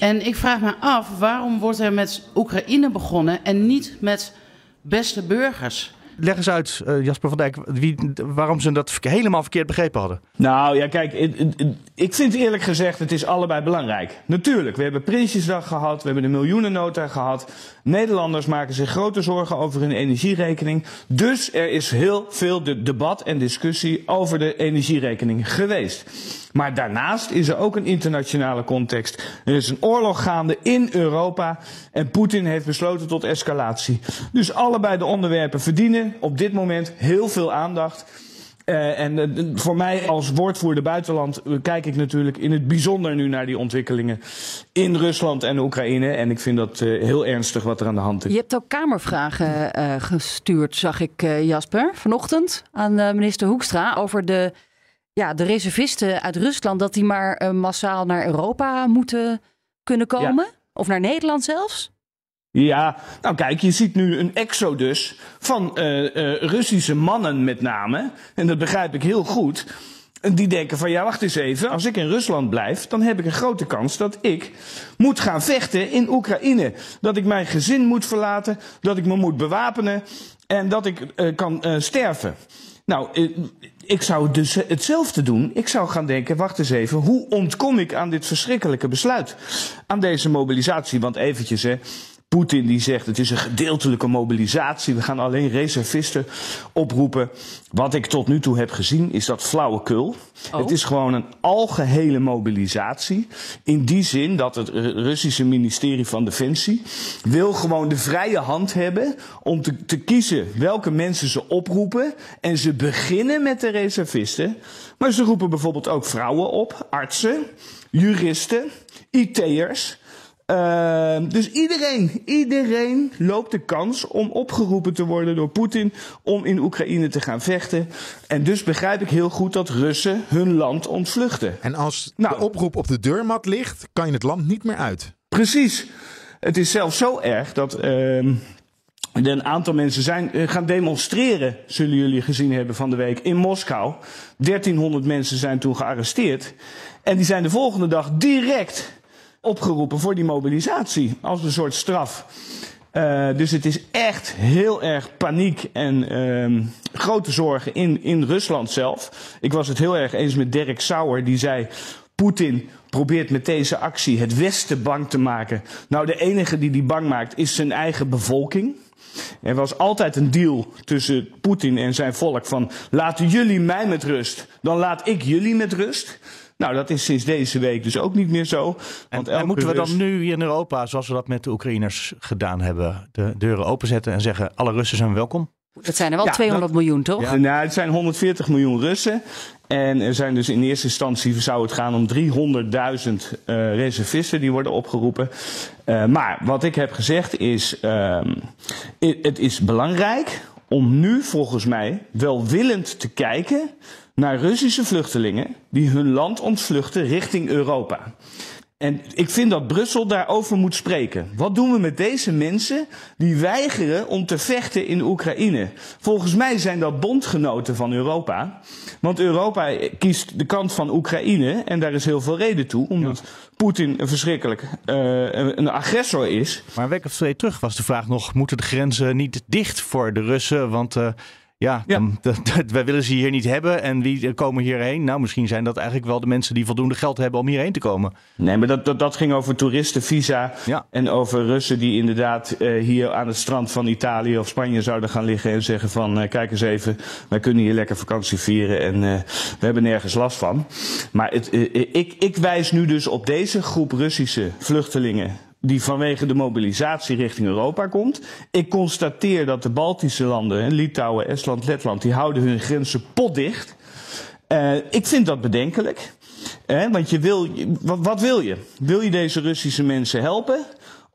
[SPEAKER 14] En ik vraag me af, waarom wordt er met Oekraïne begonnen en niet met beste burgers?
[SPEAKER 4] Leg eens uit, uh, Jasper van Dijk, wie, waarom ze dat helemaal verkeerd begrepen hadden.
[SPEAKER 13] Nou ja, kijk, ik vind eerlijk gezegd, het is allebei belangrijk. Natuurlijk, we hebben Prinsjesdag gehad, we hebben de miljoenennota gehad. Nederlanders maken zich grote zorgen over hun energierekening. Dus er is heel veel de debat en discussie over de energierekening geweest. Maar daarnaast is er ook een internationale context. Er is een oorlog gaande in Europa en Poetin heeft besloten tot escalatie. Dus allebei de onderwerpen verdienen op dit moment heel veel aandacht. Uh, en uh, voor mij als woordvoerder buitenland uh, kijk ik natuurlijk in het bijzonder nu naar die ontwikkelingen in Rusland en Oekraïne. En ik vind dat heel ernstig wat er aan de hand is.
[SPEAKER 2] Je hebt ook Kamervragen gestuurd, zag ik Jasper, vanochtend aan minister Hoekstra over de ja, de reservisten uit Rusland, dat die maar uh, massaal naar Europa moeten kunnen komen? Ja. Of naar Nederland zelfs?
[SPEAKER 13] Ja, nou kijk, je ziet nu een exodus van uh, uh, Russische mannen met name. En dat begrijp ik heel goed. Die denken van ja, wacht eens even. Als ik in Rusland blijf, dan heb ik een grote kans dat ik moet gaan vechten in Oekraïne. Dat ik mijn gezin moet verlaten, dat ik me moet bewapenen en dat ik uh, kan sterven. Nou, ik zou dus hetzelfde doen. Ik zou gaan denken, wacht eens even, hoe ontkom ik aan dit verschrikkelijke besluit? Aan deze mobilisatie, want eventjes hè. Poetin die zegt het is een gedeeltelijke mobilisatie. We gaan alleen reservisten oproepen. Wat ik tot nu toe heb gezien is dat flauwekul. Oh. Het is gewoon een algehele mobilisatie. In die zin dat het Russische ministerie van Defensie wil gewoon de vrije hand hebben om te, te kiezen welke mensen ze oproepen. En ze beginnen met de reservisten. Maar ze roepen bijvoorbeeld ook vrouwen op, artsen, juristen, IT'ers. Uh, dus iedereen, iedereen loopt de kans om opgeroepen te worden door Poetin om in Oekraïne te gaan vechten. En dus begrijp ik heel goed dat Russen hun land ontvluchten.
[SPEAKER 3] En als nou, de oproep op de deurmat ligt, kan je het land niet meer uit.
[SPEAKER 13] Precies. Het is zelfs zo erg dat uh, een aantal mensen zijn uh, gaan demonstreren, zullen jullie gezien hebben van de week, in Moskou. 1300 mensen zijn toen gearresteerd. En die zijn de volgende dag direct opgeroepen voor die mobilisatie als een soort straf. Uh, dus het is echt heel erg paniek en uh, grote zorgen in, in Rusland zelf. Ik was het heel erg eens met Dirk Sauer, die zei: Poetin probeert met deze actie het Westen bang te maken. Nou, de enige die die bang maakt is zijn eigen bevolking. Er was altijd een deal tussen Poetin en zijn volk van laten jullie mij met rust, dan laat ik jullie met rust. Nou, dat is sinds deze week dus ook niet meer zo.
[SPEAKER 4] Want en, en moeten we dan nu hier in Europa, zoals we dat met de Oekraïners gedaan hebben, de deuren openzetten en zeggen: alle Russen zijn welkom?
[SPEAKER 2] Dat zijn er wel ja, 200 dat, miljoen, toch?
[SPEAKER 13] Ja. Nou, het zijn 140 miljoen Russen. En er zijn dus in eerste instantie zou het gaan om 300.000 uh, reservisten die worden opgeroepen. Uh, maar wat ik heb gezegd is, uh, het is belangrijk om nu volgens mij welwillend te kijken naar Russische vluchtelingen die hun land ontvluchten richting Europa. En ik vind dat Brussel daarover moet spreken. Wat doen we met deze mensen die weigeren om te vechten in Oekraïne? Volgens mij zijn dat bondgenoten van Europa. Want Europa kiest de kant van Oekraïne en daar is heel veel reden toe. Omdat Poetin een verschrikkelijk uh, een agressor is.
[SPEAKER 4] Maar een week of twee terug was de vraag nog: moeten de grenzen niet dicht voor de Russen? Want uh, ja, Dan, wij willen ze hier niet hebben. En wie komen hierheen? Nou, misschien zijn dat eigenlijk wel de mensen die voldoende geld hebben om hierheen te komen.
[SPEAKER 13] Nee, maar dat, dat, dat ging over toeristenvisa. Ja. En over Russen die inderdaad uh, hier aan het strand van Italië of Spanje zouden gaan liggen. En zeggen van, uh, kijk eens even, wij kunnen hier lekker vakantie vieren. En uh, we hebben nergens last van. Maar het, ik, ik wijs nu dus op deze groep Russische vluchtelingen die vanwege de mobilisatie richting Europa komt. Ik constateer dat de Baltische landen, Litouwen, Estland, Letland, die houden hun grenzen potdicht. Uh, ik vind dat bedenkelijk. Want je wil, wat, wil je? Wil je deze Russische mensen helpen?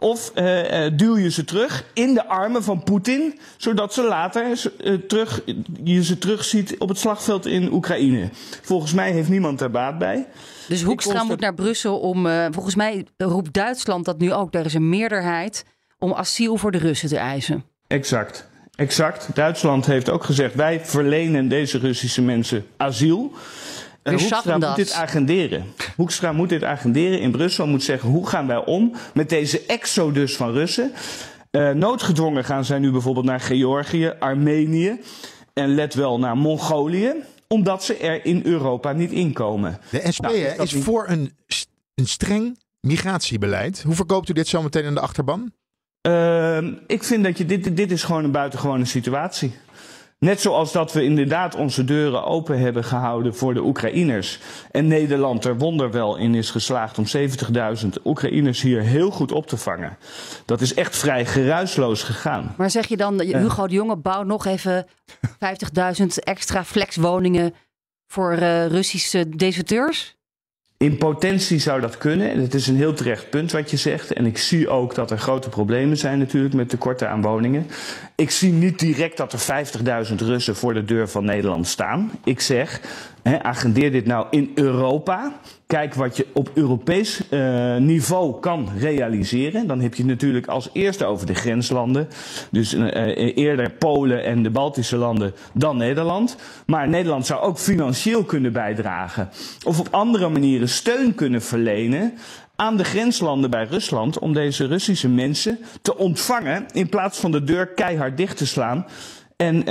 [SPEAKER 13] Of uh, duw je ze terug in de armen van Poetin, zodat ze later uh, terug, je ze terugziet op het slagveld in Oekraïne? Volgens mij heeft niemand daar baat bij.
[SPEAKER 2] Dus Hoekstra moet naar Brussel om. Uh, volgens mij roept Duitsland dat nu ook. Er is een meerderheid om asiel voor de Russen te eisen.
[SPEAKER 13] Exact. Exact. Duitsland heeft ook gezegd: wij verlenen deze Russische mensen asiel. En Hoekstra moet dit agenderen. Hoekstra moet dit agenderen in Brussel. Moet zeggen: hoe gaan wij om met deze exodus van Russen? Uh, noodgedwongen gaan zij nu bijvoorbeeld naar Georgië, Armenië en let wel naar Mongolië omdat ze er in Europa niet inkomen.
[SPEAKER 3] De SP nou, is, voor een, een streng migratiebeleid. Hoe verkoopt u dit zo meteen in de achterban?
[SPEAKER 13] Uh, ik vind dat je dit, dit is gewoon een buitengewone situatie. Net zoals dat we inderdaad onze deuren open hebben gehouden voor de Oekraïners. En Nederland er wonderwel in is geslaagd om 70.000 Oekraïners hier heel goed op te vangen. Dat is echt vrij geruisloos gegaan.
[SPEAKER 2] Maar zeg je dan, Hugo de Jonge bouwt nog even 50.000 extra flexwoningen voor uh, Russische deserteurs?
[SPEAKER 13] In potentie zou dat kunnen. En het is een heel terecht punt wat je zegt. En ik zie ook dat er grote problemen zijn natuurlijk met tekorten aan woningen. Ik zie niet direct dat er 50.000 Russen voor de deur van Nederland staan. Ik zeg, hè, agendeer dit nou in Europa. Kijk wat je op Europees uh, niveau kan realiseren. Dan heb je het natuurlijk als eerste over de grenslanden. Dus uh, eerder Polen en de Baltische landen dan Nederland. Maar Nederland zou ook financieel kunnen bijdragen. Of op andere manieren steun kunnen verlenen aan de grenslanden bij Rusland om deze Russische mensen te ontvangen in plaats van de deur keihard dicht te slaan. En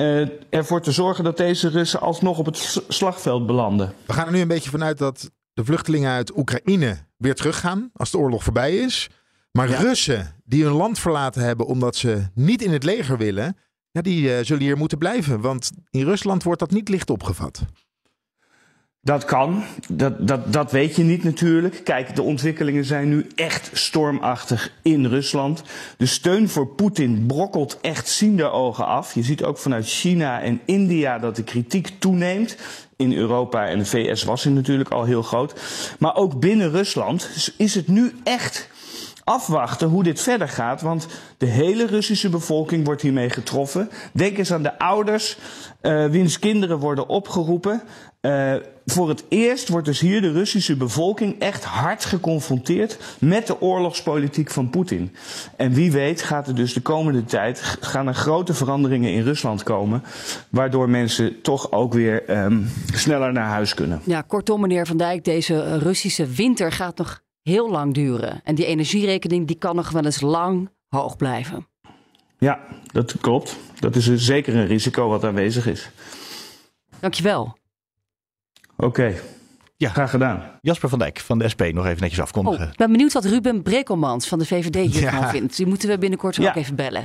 [SPEAKER 13] ervoor te zorgen dat deze Russen alsnog op het slagveld belanden.
[SPEAKER 3] We gaan er nu een beetje vanuit dat de vluchtelingen uit Oekraïne weer teruggaan als de oorlog voorbij is. Maar Russen die hun land verlaten hebben omdat ze niet in het leger willen, ja, die uh, zullen hier moeten blijven. Want in Rusland wordt dat niet licht opgevat.
[SPEAKER 13] Dat kan, dat, dat, dat weet je niet natuurlijk. Kijk, de ontwikkelingen zijn nu echt stormachtig in Rusland. De steun voor Poetin brokkelt echt ziende ogen af. Je ziet ook vanuit China en India dat de kritiek toeneemt. In Europa en de VS was het natuurlijk al heel groot. Maar ook binnen Rusland is het nu echt afwachten hoe dit verder gaat. Want de hele Russische bevolking wordt hiermee getroffen. Denk eens aan de ouders uh, wiens kinderen worden opgeroepen. Uh, voor het eerst wordt dus hier de Russische bevolking echt hard geconfronteerd met de oorlogspolitiek van Poetin. En wie weet gaat er dus de komende tijd gaan er grote veranderingen in Rusland komen, waardoor mensen toch ook weer um, sneller naar huis kunnen.
[SPEAKER 2] Ja, kortom, meneer Van Dijk, deze Russische winter gaat nog heel lang duren. En die energierekening die kan nog wel eens lang hoog blijven.
[SPEAKER 13] Ja, dat klopt. Dat is zeker een risico wat aanwezig is.
[SPEAKER 2] Dankjewel.
[SPEAKER 13] Oké. Okay. Ja. Graag gedaan.
[SPEAKER 4] Jasper van Dijk van de SP nog even netjes afkondigen.
[SPEAKER 2] Oh, ik ben benieuwd wat Ruben Brekelmans van de VVD hiervan ja. vindt. Die moeten we binnenkort ja. ook even bellen.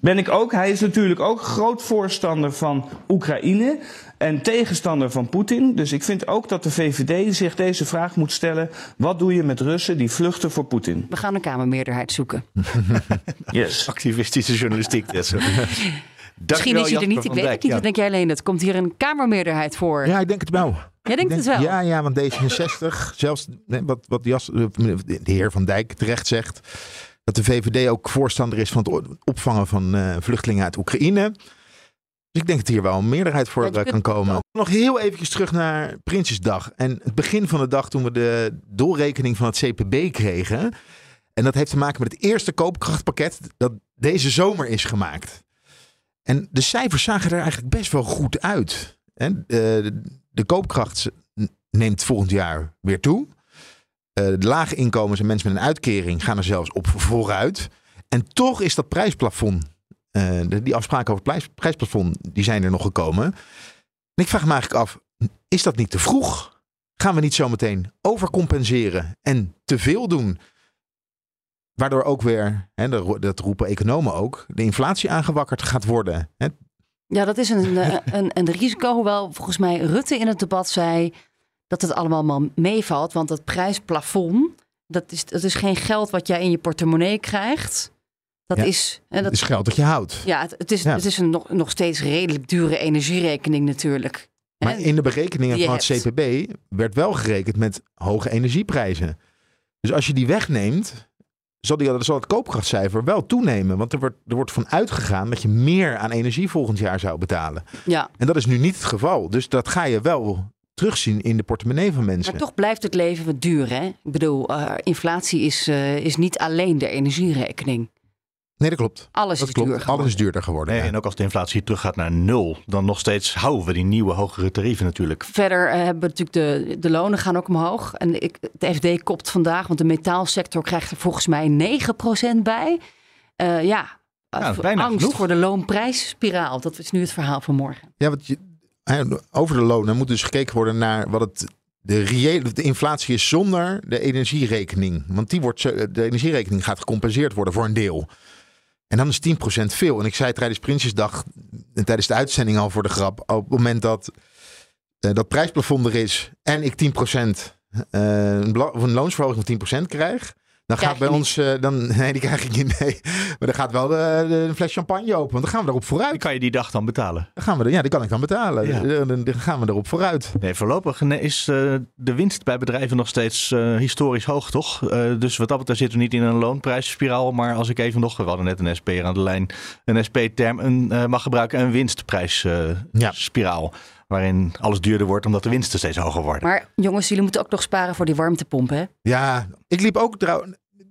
[SPEAKER 13] Ben ik ook. Hij is natuurlijk ook groot voorstander van Oekraïne en tegenstander van Poetin. Dus ik vind ook dat de VVD zich deze vraag moet stellen. Wat doe je met Russen die vluchten voor Poetin?
[SPEAKER 2] We gaan een Kamermeerderheid zoeken.
[SPEAKER 13] yes.
[SPEAKER 4] Activistische journalistiek.
[SPEAKER 2] Misschien is je er niet, ik weet het niet. Wat denk jij alleen? Het komt hier een Kamermeerderheid voor.
[SPEAKER 3] Ja, ik denk het wel.
[SPEAKER 2] Jij denkt het wel?
[SPEAKER 3] Ja, ja, want D66, zelfs wat, wat Jas, de heer Van Dijk terecht zegt, dat de VVD ook voorstander is van het opvangen van uh, vluchtelingen uit Oekraïne. Dus ik denk dat hier wel een meerderheid voor
[SPEAKER 2] Ja,
[SPEAKER 3] eh, kan komen. Nog heel eventjes terug naar Prinsjesdag. En het begin van de dag toen we de doorrekening van het CPB kregen. En dat heeft te maken met het eerste koopkrachtpakket dat deze zomer is gemaakt. En de cijfers zagen er eigenlijk best wel goed uit. Hè, De, de koopkracht neemt volgend jaar weer toe. Eh, De lage inkomens en mensen met een uitkering gaan er zelfs op vooruit. En toch is dat prijsplafond, eh, die afspraken over het prijs, prijsplafond, die zijn er nog gekomen. En ik vraag me eigenlijk af, is dat niet te vroeg? Gaan we niet zometeen overcompenseren en te veel doen? Waardoor ook weer, hè, dat dat roepen economen ook, de inflatie aangewakkerd gaat worden. Hè?
[SPEAKER 2] Ja, dat is een, een, een risico. Hoewel volgens mij Rutte in het debat zei dat het allemaal maar meevalt. Want dat prijsplafond, dat is, dat is geen geld wat jij in je portemonnee krijgt. Dat
[SPEAKER 3] Ja,
[SPEAKER 2] is... hè, dat,
[SPEAKER 3] is geld dat je houdt.
[SPEAKER 2] ja, het, het is,
[SPEAKER 3] Ja.
[SPEAKER 2] het is een nog, nog steeds redelijk dure energierekening natuurlijk.
[SPEAKER 3] Maar in de berekeningen van het CPB werd wel gerekend met hoge energieprijzen. Dus als je die wegneemt, zal, die, zal het koopkrachtcijfer wel toenemen. Want er wordt, er wordt van uitgegaan dat je meer aan energie volgend jaar zou betalen.
[SPEAKER 2] Ja.
[SPEAKER 3] En dat is nu niet het geval. Dus dat ga je wel terugzien in de portemonnee van mensen.
[SPEAKER 2] Maar toch blijft het leven wat duur, hè? Ik bedoel, eh, inflatie is, eh, is niet alleen de energierekening.
[SPEAKER 3] Nee, dat klopt.
[SPEAKER 2] Alles
[SPEAKER 3] dat
[SPEAKER 2] is
[SPEAKER 3] klopt.
[SPEAKER 2] duur geworden.
[SPEAKER 3] Alles is duurder geworden.
[SPEAKER 4] Nee,
[SPEAKER 3] ja.
[SPEAKER 4] En ook als de inflatie teruggaat naar nul, dan nog steeds houden we die nieuwe hogere tarieven natuurlijk.
[SPEAKER 2] Verder eh, hebben we natuurlijk de, de lonen gaan ook omhoog. En ik, het FD kopt vandaag, want de metaalsector krijgt er volgens mij 9% bij. Eh, ja,
[SPEAKER 3] Ja, bijna
[SPEAKER 2] angst
[SPEAKER 3] genoeg.
[SPEAKER 2] voor de loonprijsspiraal. Dat is nu het verhaal van morgen.
[SPEAKER 3] Ja, want je, hè, over de lonen moet dus gekeken worden naar wat het. De, reële, de inflatie is zonder de energierekening. Want die wordt, de energierekening gaat gecompenseerd worden voor een deel. En dan is 10% veel. En ik zei tijdens Prinsjesdag, en tijdens de uitzending al voor de grap, op het moment dat eh, dat prijsplafond er is en ik 10% eh, een, een loonsverhoging van 10% krijg, dan
[SPEAKER 2] Krijg
[SPEAKER 3] gaat bij ons, eh, dan, nee, die krijg ik niet, nee. Maar dan gaat wel de, de, een fles champagne open, want dan gaan we erop vooruit.
[SPEAKER 4] kan je die dag dan betalen?
[SPEAKER 3] Dan gaan we, er- ja, die kan ik dan betalen.
[SPEAKER 4] Ja.
[SPEAKER 3] Dan, dan- dan gaan we erop vooruit.
[SPEAKER 4] Nee, voorlopig is eh, de winst bij bedrijven nog steeds eh, historisch hoog, toch? Eh, dus wat dat betreft zitten we niet in een loonprijsspiraal. Maar als ik even nog, we hadden net een SP'er aan de lijn, een SP-term een, eh, mag gebruiken, een winstprijsspiraal. waarin alles duurder wordt omdat de winsten steeds hoger worden.
[SPEAKER 2] Maar jongens, jullie moeten ook nog sparen voor die warmtepomp, hè?
[SPEAKER 3] Ja, ik liep ook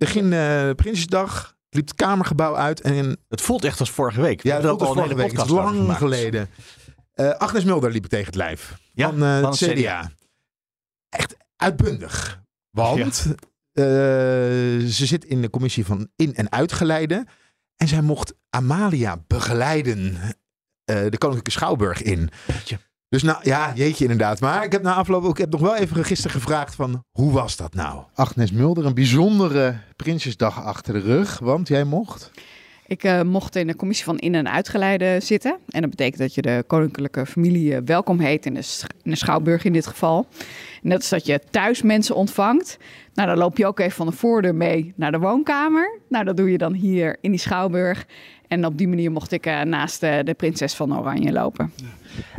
[SPEAKER 3] begin eh Prinsjesdag, liep het Kamergebouw uit. En
[SPEAKER 4] het voelt echt als vorige week.
[SPEAKER 3] Ja,
[SPEAKER 4] hebben
[SPEAKER 3] voelt als vorige week. Het is lang geleden. Eh, Agnes Mulder liep tegen het lijf.
[SPEAKER 4] Ja,
[SPEAKER 3] van, eh,
[SPEAKER 4] van
[SPEAKER 3] het
[SPEAKER 4] het
[SPEAKER 3] CDA.
[SPEAKER 4] CDA.
[SPEAKER 3] Echt uitbundig. Want ze zit in de commissie van in- en uitgeleide. En zij mocht Amalia begeleiden de Koninklijke Schouwburg in. Dus nou, ja, jeetje inderdaad. Maar ik heb na afloop ook ik heb nog wel even gisteren gevraagd van, hoe was dat nou? Agnes Mulder, een bijzondere Prinsjesdag achter de rug. Want jij mocht...
[SPEAKER 15] Ik eh, mocht in de commissie van in- en uitgeleide zitten. En dat betekent dat je de koninklijke familie eh, welkom heet in de, sch- in de Schouwburg in dit geval. En dat is dat je thuis mensen ontvangt. Nou, dan loop je ook even van de voordeur mee naar de woonkamer. Nou, dat doe je dan hier in die Schouwburg. En op die manier mocht ik eh, naast eh, de prinses van Oranje lopen.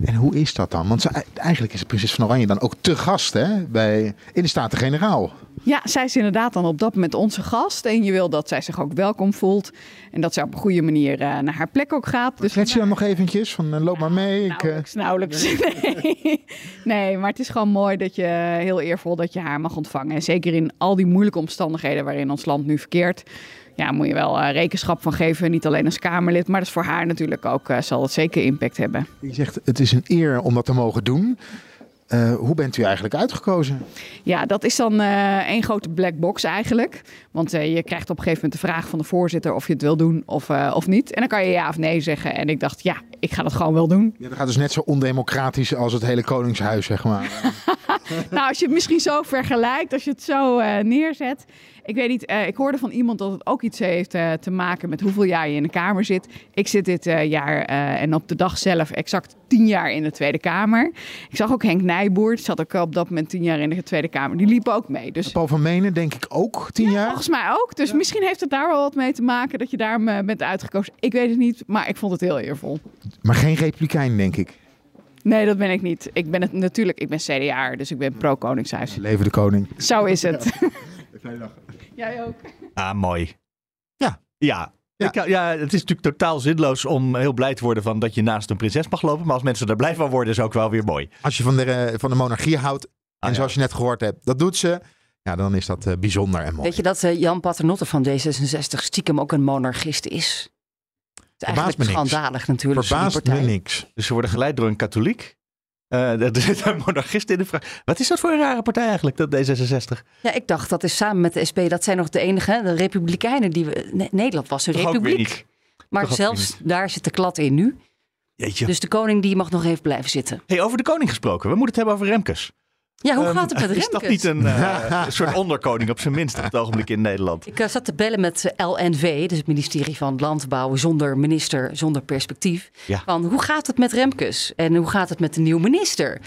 [SPEAKER 3] En hoe is dat dan? Want ze, eigenlijk is de prinses van Oranje dan ook te gast hè, bij, in de Staten-Generaal.
[SPEAKER 15] Ja, zij is inderdaad dan op dat moment onze gast. En je wil dat zij zich ook welkom voelt. En dat zij op een goede manier eh, naar haar plek ook gaat. Dus
[SPEAKER 3] Klets je dan nog eventjes van loop maar mee. Ik, eh,
[SPEAKER 15] nauwelijks. Nee. nee, maar het is gewoon mooi dat je heel eervol dat je haar mag ontvangen. En zeker in al die moeilijke omstandigheden waarin ons land nu verkeert. Ja, moet je wel eh, rekenschap van geven. Niet alleen als Kamerlid, maar dat is voor haar natuurlijk ook, eh, zal het zeker impact hebben.
[SPEAKER 3] Je zegt het is een eer om dat te mogen doen. Eh, hoe bent u eigenlijk uitgekozen?
[SPEAKER 15] Ja, dat is dan eh één grote black box eigenlijk. Want eh, je krijgt op een gegeven moment de vraag van de voorzitter of je het wil doen of, eh, of niet. En dan kan je ja of nee zeggen. En ik dacht, ja, ik ga dat gewoon wel doen.
[SPEAKER 3] Ja, dat gaat dus net zo ondemocratisch als het hele Koningshuis, zeg maar.
[SPEAKER 15] nou, als je het misschien zo vergelijkt, als je het zo eh, neerzet. Ik weet niet, eh, ik hoorde van iemand dat het ook iets heeft eh, te maken met hoeveel jaar je in de Kamer zit. Ik zit dit jaar en op de dag zelf exact tien jaar in de Tweede Kamer. Ik zag ook Henk Nijboer, die zat ook op dat moment tien jaar in de Tweede Kamer. Die liep ook mee. Dus
[SPEAKER 3] Paul van Menen denk ik ook tien jaar.
[SPEAKER 15] volgens mij ook. Dus misschien heeft het daar wel wat mee te maken dat je daarom eh, bent uitgekozen. Ik weet het niet, maar ik vond het heel eervol.
[SPEAKER 3] Maar geen republikein, denk ik.
[SPEAKER 15] Nee, dat ben ik niet. Ik ben het natuurlijk, ik ben CDA, dus ik ben pro-Koningshuis.
[SPEAKER 3] Leven de koning.
[SPEAKER 15] Zo is het. Jij ook.
[SPEAKER 4] Ah, mooi.
[SPEAKER 3] Ja.
[SPEAKER 4] Ja. Ja. ja, het is natuurlijk totaal zinloos om heel blij te worden van dat je naast een prinses mag lopen. Maar als mensen er blij van worden, is ook wel weer mooi.
[SPEAKER 3] Als je van de, eh, van de monarchie houdt, en
[SPEAKER 4] Ah,
[SPEAKER 3] zoals je net gehoord hebt, dat doet ze. Ja, dan is dat eh, bijzonder en mooi.
[SPEAKER 2] Weet je dat eh, Jan Paternotte van D66 stiekem ook een monarchist is? Het is eigenlijk
[SPEAKER 3] me niks.
[SPEAKER 2] schandalig natuurlijk.
[SPEAKER 3] Verbaast me niks.
[SPEAKER 4] Dus ze worden geleid door een katholiek. Eh er zit een monarchist in de vraag. Wat is dat voor een rare partij eigenlijk, dat D66?
[SPEAKER 2] Ja, ik dacht dat is samen met de SP, dat zijn nog de enige, hè, de republikeinen die we... Ne- Nederland was een
[SPEAKER 4] Toch
[SPEAKER 2] republiek. Maar
[SPEAKER 4] Toch
[SPEAKER 2] zelfs daar zit de klad in nu.
[SPEAKER 4] Jeetje.
[SPEAKER 2] Dus de koning die mag nog even blijven zitten.
[SPEAKER 4] Hey, over de koning gesproken. We moeten het hebben over Remkes.
[SPEAKER 2] Ja, hoe
[SPEAKER 4] Ehm,
[SPEAKER 2] gaat het met Remkes?
[SPEAKER 4] Is dat niet een eh, een soort onderkoning op zijn minst op het ogenblik in Nederland?
[SPEAKER 2] Ik eh, zat te bellen met eh, LNV, dus het ministerie van Landbouw, zonder minister, zonder perspectief.
[SPEAKER 4] Ja.
[SPEAKER 2] Van hoe gaat het met Remkes en hoe gaat het met de nieuwe minister?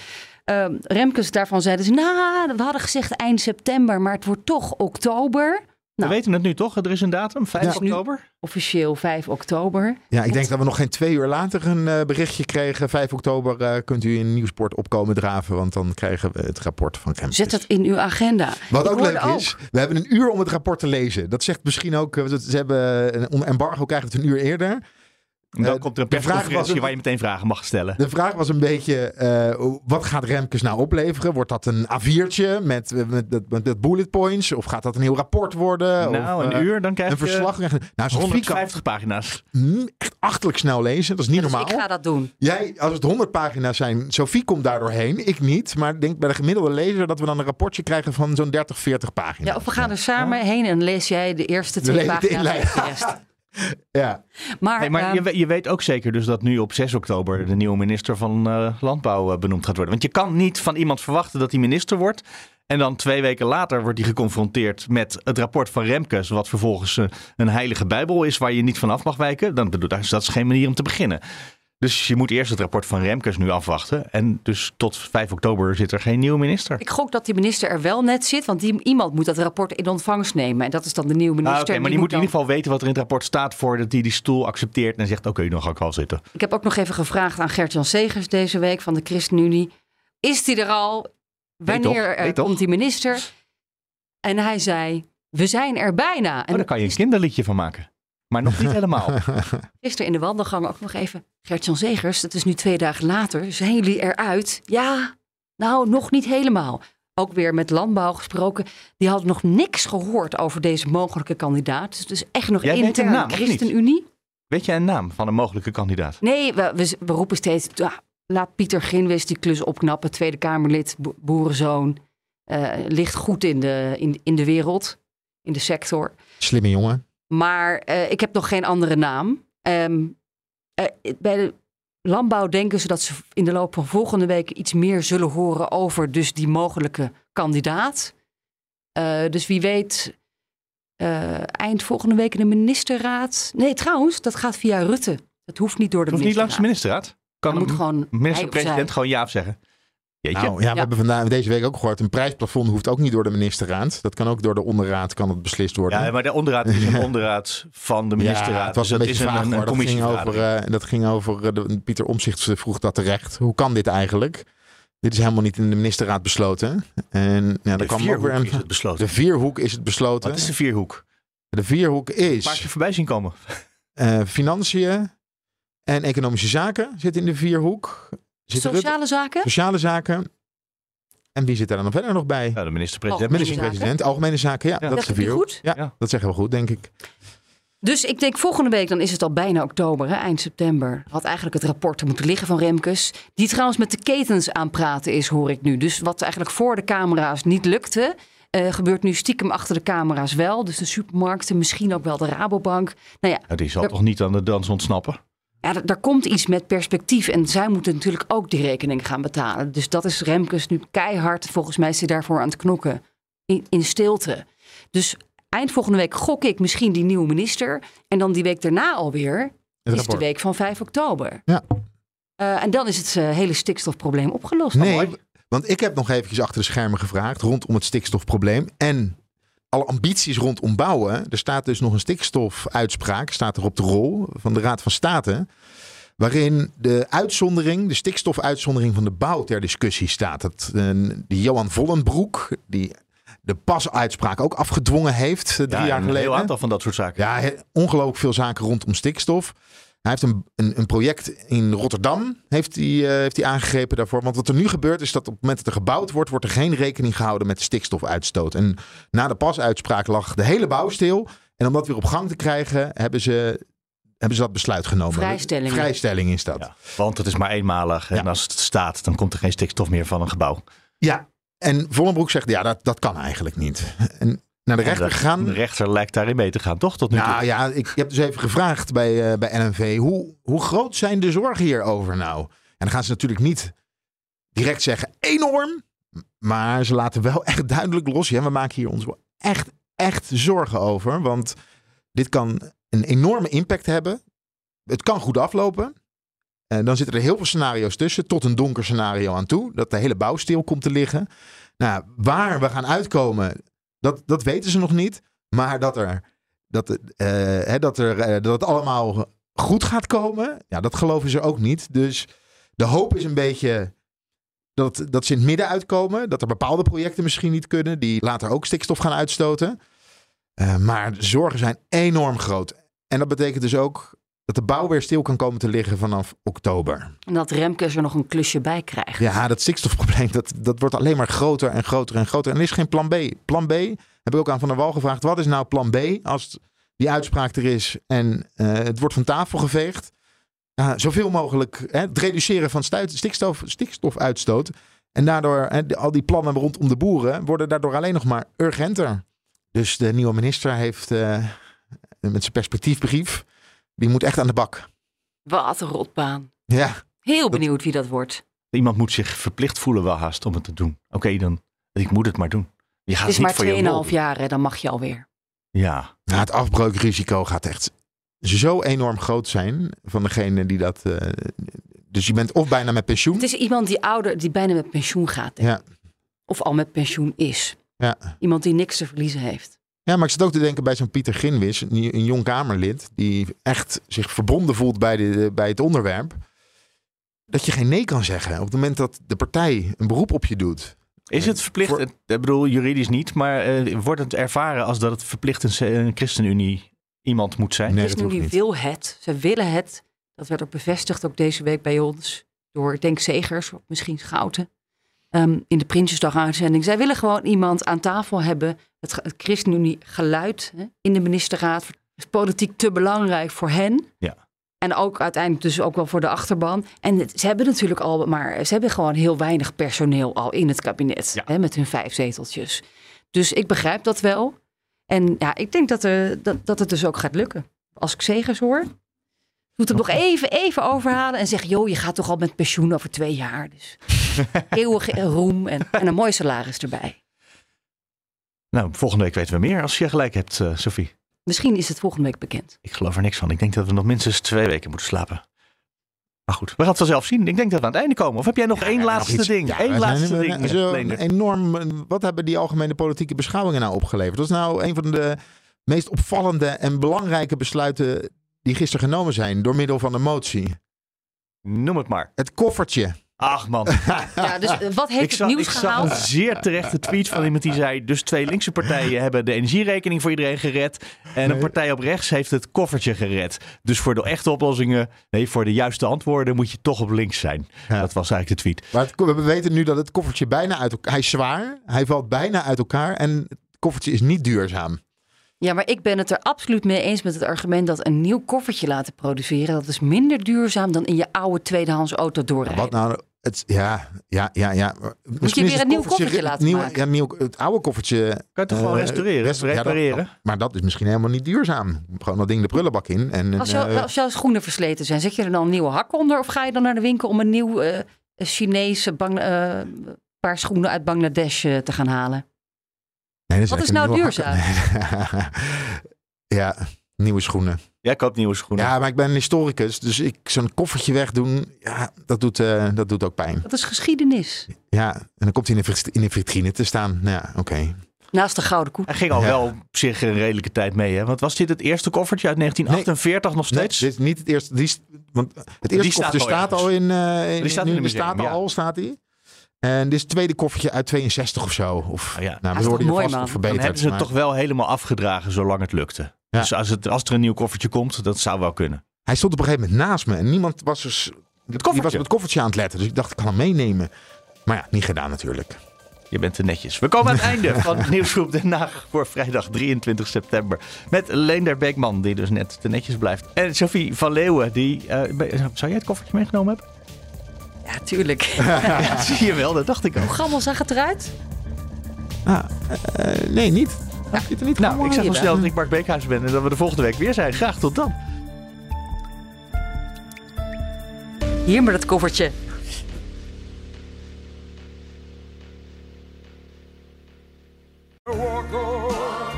[SPEAKER 2] Ehm, Remkes, daarvan zeiden ze, nou, we hadden gezegd eind september, maar het wordt toch oktober.
[SPEAKER 4] We weten het nu toch? Er is een datum, 5
[SPEAKER 2] Dus nu
[SPEAKER 4] oktober.
[SPEAKER 2] Officieel 5 oktober.
[SPEAKER 3] Ja, ik denk dat we nog geen twee uur later een eh, berichtje kregen. 5 oktober eh, kunt u in Nieuwsport opkomen draven, want dan krijgen we het rapport van Remkes.
[SPEAKER 2] Zet het in uw agenda.
[SPEAKER 3] Wat
[SPEAKER 2] Ik
[SPEAKER 3] ook leuk is, we hebben een uur om het rapport te lezen. Dat zegt misschien ook, eh, ze hebben een embargo krijgen het een uur eerder.
[SPEAKER 4] En dan
[SPEAKER 3] Eh,
[SPEAKER 4] komt er een persconferentie waar je meteen vragen mag stellen.
[SPEAKER 3] De vraag was een beetje, eh, wat gaat Remkes nou opleveren? Wordt dat een A4'tje met, eh, met, met, met, met bullet points? Of gaat dat een heel rapport worden?
[SPEAKER 4] Nou,
[SPEAKER 3] of,
[SPEAKER 4] een uur, dan krijg
[SPEAKER 3] een
[SPEAKER 4] je
[SPEAKER 3] verslag. Nou, Sophie kan
[SPEAKER 4] 150 pagina's.
[SPEAKER 3] mm, echt achterlijk snel lezen. Dat is niet
[SPEAKER 2] Dus
[SPEAKER 3] normaal.
[SPEAKER 2] ik ga dat doen.
[SPEAKER 3] Jij, als het 100 pagina's zijn, Sophie komt daar doorheen. Ik niet. Maar ik denk bij de gemiddelde lezer dat we dan een rapportje krijgen van zo'n 30, 40 pagina's.
[SPEAKER 2] Ja, of we gaan er samen heen en lees jij de eerste twee
[SPEAKER 3] de
[SPEAKER 2] pagina's de.
[SPEAKER 3] Ja.
[SPEAKER 2] Maar,
[SPEAKER 4] Hey, maar
[SPEAKER 2] ehm,
[SPEAKER 4] je, je weet ook zeker dus dat nu op 6 oktober de nieuwe minister van eh, Landbouw eh, benoemd gaat worden. Want je kan niet van iemand verwachten dat hij minister wordt. En dan twee weken later wordt hij geconfronteerd met het rapport van Remkes. Wat vervolgens eh, een heilige bijbel is waar je niet vanaf mag wijken. Dan bedoel, dat is geen manier om te beginnen. Dus je moet eerst het rapport van Remkes nu afwachten. En dus tot 5 oktober zit er geen nieuwe minister.
[SPEAKER 2] Ik gok dat die minister er wel net zit, want die, iemand moet dat rapport in ontvangst nemen. En dat is dan de nieuwe
[SPEAKER 4] Ah,
[SPEAKER 2] minister.
[SPEAKER 4] Oké,
[SPEAKER 2] En
[SPEAKER 4] maar die moet in ieder geval weten wat er in het rapport staat voordat hij die stoel accepteert en zegt: Oké, dan ga ik wel zitten.
[SPEAKER 2] Ik heb ook nog even gevraagd aan Gert-Jan Segers deze week van de ChristenUnie. Is die er al? Wanneer
[SPEAKER 4] Nee,
[SPEAKER 2] komt die minister? En hij zei, we zijn er bijna.
[SPEAKER 4] Oh,
[SPEAKER 2] En
[SPEAKER 4] daar kan je een kinderliedje van maken. Maar nog niet helemaal.
[SPEAKER 2] gisteren in de wandelgang ook nog even. Gert-Jan Segers, het is nu twee dagen later. Zijn jullie eruit? Ja, nou nog niet helemaal. Ook weer met landbouw gesproken. Die hadden nog niks gehoord over deze mogelijke kandidaat. Dus het is echt nog
[SPEAKER 4] Jij
[SPEAKER 2] intern
[SPEAKER 4] naam?
[SPEAKER 2] ChristenUnie.
[SPEAKER 4] Weet jij een naam van een mogelijke kandidaat?
[SPEAKER 2] Nee, we, we, we roepen steeds, ah, laat Pieter Ginwis die klus opknappen. Tweede Kamerlid, bo- boerenzoon. eh, ligt goed in de, in, in de wereld, in de sector.
[SPEAKER 3] Slimme jongen.
[SPEAKER 2] Maar eh, ik heb nog geen andere naam. Ehm, eh, bij de landbouw denken ze dat ze in de loop van volgende week iets meer zullen horen over dus die mogelijke kandidaat. Eh, dus wie weet, eind volgende week in de ministerraad. Nee, trouwens, dat gaat via Rutte. Dat hoeft niet door de
[SPEAKER 4] Het hoeft niet langs de
[SPEAKER 2] ministerraad.
[SPEAKER 4] ministerraad. Kan
[SPEAKER 2] Dan moet gewoon
[SPEAKER 4] minister-president gewoon ja of zeggen. Jeetje.
[SPEAKER 3] Nou, ja, we hebben vandaag deze week ook gehoord. Een prijsplafond hoeft ook niet door de ministerraad. Dat kan ook door de onderraad kan het beslist worden.
[SPEAKER 4] Ja, maar de onderraad is een onderraad van de ministerraad.
[SPEAKER 3] Ja, het was
[SPEAKER 4] Dus
[SPEAKER 3] een beetje
[SPEAKER 4] is
[SPEAKER 3] vaag
[SPEAKER 4] een, een
[SPEAKER 3] Dat ging over, eh, dat ging over eh, de, Pieter Omzicht vroeg dat terecht. Hoe kan dit eigenlijk? Dit is helemaal niet in de ministerraad besloten. En ja, er kwam ook weer een,
[SPEAKER 4] is het besloten.
[SPEAKER 3] De vierhoek is het besloten.
[SPEAKER 4] Wat is de vierhoek?
[SPEAKER 3] De vierhoek is
[SPEAKER 4] keer voorbij zien komen.
[SPEAKER 3] eh, financiën en economische zaken zit in de vierhoek.
[SPEAKER 2] Sociale zaken?
[SPEAKER 3] Sociale zaken. En wie zit daar dan verder nog bij?
[SPEAKER 4] Ja, de minister-president.
[SPEAKER 3] Minister-president, algemene zaken. Ja, dat is de vierhoek.
[SPEAKER 2] goed?
[SPEAKER 3] Ja, dat zeggen we goed, denk ik.
[SPEAKER 2] Dus ik denk volgende week, dan is het al bijna oktober, hè, eind september. Had eigenlijk het rapport er moeten liggen van Remkes. Die trouwens met de ketens aan praten is, hoor ik nu. Dus wat eigenlijk voor de camera's niet lukte, eh, gebeurt nu stiekem achter de camera's wel. Dus de supermarkten, misschien ook wel de Rabobank. Nou ja,
[SPEAKER 4] Ja, die zal
[SPEAKER 2] er-
[SPEAKER 4] toch niet aan de dans ontsnappen?
[SPEAKER 2] Ja, er- daar komt iets met perspectief. En zij moeten natuurlijk ook die rekening gaan betalen. Dus dat is Remkes nu keihard. Volgens mij is hij daarvoor aan het knokken. In, in stilte. Dus eind volgende week gok ik misschien die nieuwe minister. En dan die week daarna alweer is de week van 5 oktober.
[SPEAKER 3] Ja.
[SPEAKER 2] Eh, en dan is het eh, hele stikstofprobleem opgelost.
[SPEAKER 3] Nee, want ik heb nog eventjes achter de schermen gevraagd rondom het stikstofprobleem. En alle ambities rondom bouwen. Er staat dus nog een stikstofuitspraak, staat er op de rol van de Raad van State. Waarin de uitzondering, de stikstofuitzondering van de bouw ter discussie staat. Dat, eh, die Johan Vollenbroek, die, de pasuitspraak ook afgedwongen heeft eh, drie
[SPEAKER 4] Ja,
[SPEAKER 3] jaar
[SPEAKER 4] een
[SPEAKER 3] geleden.
[SPEAKER 4] heel aantal van dat soort zaken.
[SPEAKER 3] Ja, ongelooflijk veel zaken rondom stikstof. Hij heeft een, een, een project in Rotterdam heeft hij, eh, heeft hij aangegrepen daarvoor. Want wat er nu gebeurt is dat op het moment dat er gebouwd wordt, wordt er geen rekening gehouden met de stikstofuitstoot. En na de pasuitspraak lag de hele bouw stil. En om dat weer op gang te krijgen, hebben ze, hebben ze dat besluit genomen.
[SPEAKER 2] Vrijstelling.
[SPEAKER 3] Vrijstelling is dat.
[SPEAKER 4] Want het is maar eenmalig. En als het staat, dan komt er geen stikstof meer van een gebouw.
[SPEAKER 3] Ja, en Vollenbroek zegt, ja, dat, dat kan eigenlijk niet. En naar de rechter gegaan.
[SPEAKER 4] De rechter lijkt daarin mee te gaan, toch? Tot nu toe.
[SPEAKER 3] Nou ja, ik heb dus even gevraagd bij, eh, bij NNV, hoe, hoe groot zijn de zorgen hierover nou? En dan gaan ze natuurlijk niet direct zeggen, enorm. Maar ze laten wel echt duidelijk los. Ja, we maken hier ons wel echt, echt zorgen over. Want dit kan een enorme impact hebben. Het kan goed aflopen. En dan zitten er heel veel scenario's tussen, tot een donker scenario aan toe. Dat de hele bouw stil komt te liggen. Nou, waar we gaan uitkomen, dat, dat weten ze nog niet. Maar dat, er, dat, eh, hè, dat, er, eh, dat het allemaal goed gaat komen, ja, dat geloven ze ook niet. Dus de hoop is een beetje dat, dat ze in het midden uitkomen. Dat er bepaalde projecten misschien niet kunnen, die later ook stikstof gaan uitstoten. Eh, maar de zorgen zijn enorm groot. En dat betekent dus ook dat de bouw weer stil kan komen te liggen vanaf oktober.
[SPEAKER 2] En dat Remkes er nog een klusje bij krijgt.
[SPEAKER 3] Ja, dat stikstofprobleem, dat, dat wordt alleen maar groter en groter en groter. En er is geen plan B. Plan B, heb ik ook aan Van der Wal gevraagd. Wat is nou plan B als die uitspraak er is en eh, het wordt van tafel geveegd? Zoveel mogelijk hè, het reduceren van stuit- stikstof, stikstofuitstoot. En daardoor, hè, al die plannen rondom de boeren worden daardoor alleen nog maar urgenter. Dus de nieuwe minister heeft eh, met zijn perspectiefbrief, die moet echt aan de bak.
[SPEAKER 2] Wat een rotbaan.
[SPEAKER 3] Ja,
[SPEAKER 2] Heel benieuwd wie dat wordt.
[SPEAKER 4] Iemand moet zich verplicht voelen wel haast om het te doen. Oké, dan ik moet het maar doen. Je gaat
[SPEAKER 2] Het is
[SPEAKER 4] niet
[SPEAKER 2] maar
[SPEAKER 4] voor je
[SPEAKER 2] 2,5
[SPEAKER 4] lol.
[SPEAKER 2] jaar, hè, dan mag je alweer.
[SPEAKER 4] Ja.
[SPEAKER 3] Nou, het afbreukrisico gaat echt zo enorm groot zijn van degene die dat. eh, dus je bent of bijna met pensioen.
[SPEAKER 2] Het is iemand die ouder, die bijna met pensioen gaat. denk.
[SPEAKER 3] Ja,
[SPEAKER 2] Of al met pensioen is.
[SPEAKER 3] ja.
[SPEAKER 2] Iemand die niks te verliezen heeft.
[SPEAKER 3] Ja, maar ik zit ook te denken bij zo'n Pieter Ginwis, een, een jong Kamerlid, die echt zich verbonden voelt bij, de, bij het onderwerp. Dat je geen nee kan zeggen op het moment dat de partij een beroep op je doet.
[SPEAKER 4] Is het verplicht? Ik bedoel, juridisch niet, maar eh, wordt het ervaren als dat het verplicht een, ChristenUnie iemand moet zijn?
[SPEAKER 2] Nee, ChristenUnie wil het. Ze willen het. Dat werd ook bevestigd ook deze week bij ons. Door, ik denk, Zegers, of misschien Schouten. Ehm, in de Prinsjesdag-uitzending. Zij willen gewoon iemand aan tafel hebben. Het, ge- het ChristenUnie-geluid hè, in de ministerraad is politiek te belangrijk voor hen.
[SPEAKER 4] Ja.
[SPEAKER 2] En ook uiteindelijk dus ook wel voor de achterban. En het- ze hebben natuurlijk al, maar ze hebben gewoon heel weinig personeel al in het kabinet. Hè, met hun vijf zeteltjes. Dus ik begrijp dat wel. En ja, ik denk dat, er, dat, dat het dus ook gaat lukken. Als ik Zegers hoor, moet hem nog even, even overhalen en zeggen: joh, je gaat toch al met pensioen over twee jaar. Dus eeuwige roem en, en een mooi salaris erbij.
[SPEAKER 4] Nou, volgende week weten we meer als je gelijk hebt, eh, Sophie.
[SPEAKER 2] Misschien is het volgende week bekend.
[SPEAKER 4] Ik geloof er niks van. Ik denk dat we nog minstens twee weken moeten slapen. Maar goed, we gaan het vanzelf zien. Ik denk dat we aan het einde komen. Of heb jij nog één laatste
[SPEAKER 3] iets-
[SPEAKER 4] ding?
[SPEAKER 3] Ja,
[SPEAKER 4] Eén laatste ding.
[SPEAKER 3] we- zo enorm. eh, Wat hebben die algemene politieke beschouwingen nou opgeleverd? Dat is nou een van de meest opvallende en belangrijke besluiten die gisteren genomen zijn door middel van een motie.
[SPEAKER 4] Noem het maar.
[SPEAKER 3] Het koffertje.
[SPEAKER 4] Ach man.
[SPEAKER 2] Ja, dus eh, wat heeft
[SPEAKER 4] ik
[SPEAKER 2] het
[SPEAKER 4] zag,
[SPEAKER 2] nieuws
[SPEAKER 4] ik zag
[SPEAKER 2] gehaald?
[SPEAKER 4] een zeer terechte tweet van iemand die zei... dus twee linkse partijen hebben de energierekening voor iedereen gered... en een partij op rechts heeft het koffertje gered. Dus voor de echte oplossingen... nee, voor de juiste antwoorden moet je toch op links zijn. Dat was eigenlijk de tweet.
[SPEAKER 3] Maar het- we weten nu dat het koffertje bijna uit elkaar... Hij is zwaar, hij valt bijna uit elkaar en het koffertje is niet duurzaam.
[SPEAKER 2] Ja, maar ik ben het er absoluut mee eens met het argument dat een nieuw koffertje laten produceren, dat is minder duurzaam dan in je oude tweedehands auto doorrijden.
[SPEAKER 3] Wat nou... Het, ja, ja, ja, ja. Misschien
[SPEAKER 2] weer
[SPEAKER 3] is het
[SPEAKER 2] een nieuw koffertje laten
[SPEAKER 3] nieuwe-
[SPEAKER 2] maken?
[SPEAKER 3] Ja, nieuw, het oude koffertje... Kan
[SPEAKER 4] je toch gewoon restaureren, repareren?
[SPEAKER 3] maar dat is misschien helemaal niet duurzaam. Gewoon dat ding de prullenbak in. En,
[SPEAKER 2] Als, jou,
[SPEAKER 3] eh,
[SPEAKER 2] als jouw schoenen versleten zijn, zet je er dan een nieuwe hak onder of ga je dan naar de winkel om een nieuw eh, Chinese bang, eh, paar schoenen uit Bangladesh eh, te gaan halen?
[SPEAKER 3] Nee, dat
[SPEAKER 2] Wat is nou
[SPEAKER 3] hak- ja, nieuwe schoenen.
[SPEAKER 4] Jij koopt nieuwe schoenen.
[SPEAKER 3] Ja, maar ik ben een historicus, dus ik zo'n koffertje wegdoen, ja, dat doet, eh, dat doet ook pijn.
[SPEAKER 2] Dat is geschiedenis.
[SPEAKER 3] Ja, en dan komt hij in de, vit- in de vitrine te staan. Nou Ja, oké.
[SPEAKER 2] Naast de gouden koek.
[SPEAKER 4] Hij ging al
[SPEAKER 3] Ja.
[SPEAKER 4] wel op zich een redelijke tijd mee. Hè? Want was dit het eerste koffertje uit 1948 nog
[SPEAKER 3] Nee,
[SPEAKER 4] steeds?
[SPEAKER 3] dit is niet het eerste. Die, is- want het
[SPEAKER 4] Die
[SPEAKER 3] eerste
[SPEAKER 4] staat
[SPEAKER 3] koffertje
[SPEAKER 4] al
[SPEAKER 3] staat al in. eh in
[SPEAKER 4] Die staat in
[SPEAKER 3] in de
[SPEAKER 4] museum,
[SPEAKER 3] staat
[SPEAKER 4] ja.
[SPEAKER 3] al, staat hij. En dit is het tweede koffertje uit 62 of zo. Of,
[SPEAKER 4] ja.
[SPEAKER 3] Nou, we worden hier vast nog
[SPEAKER 4] Dan
[SPEAKER 3] verbeterd.
[SPEAKER 4] hebben ze het toch wel helemaal afgedragen zolang het lukte. Dus als, het, als er een nieuw koffertje komt, dat zou wel kunnen.
[SPEAKER 3] Hij stond op een gegeven moment naast me en niemand was dus... Die was met het koffertje aan het letten. Dus ik dacht, ik kan hem meenemen. Maar ja, niet gedaan natuurlijk.
[SPEAKER 4] Je bent te netjes. We komen aan het einde van Nieuwsgroep Den Haag voor vrijdag 23 september. Met Leender Beekman, die dus net te netjes blijft. En Sophie van Leeuwen, die... eh, zou jij het koffertje meegenomen hebben?
[SPEAKER 2] Ja, tuurlijk.
[SPEAKER 4] Ja, zie je wel, dat dacht ik ook.
[SPEAKER 2] Hoe gammel zag het eruit?
[SPEAKER 3] Ah, eh, nee, niet. Ja. Er niet
[SPEAKER 4] Nou, ik zeg wel snel
[SPEAKER 2] wel.
[SPEAKER 4] dat ik Mark Beekhuis ben en dat we de volgende week weer zijn. Graag tot dan.
[SPEAKER 2] Hier maar dat koffertje.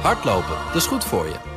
[SPEAKER 1] Hardlopen, dat is goed voor je.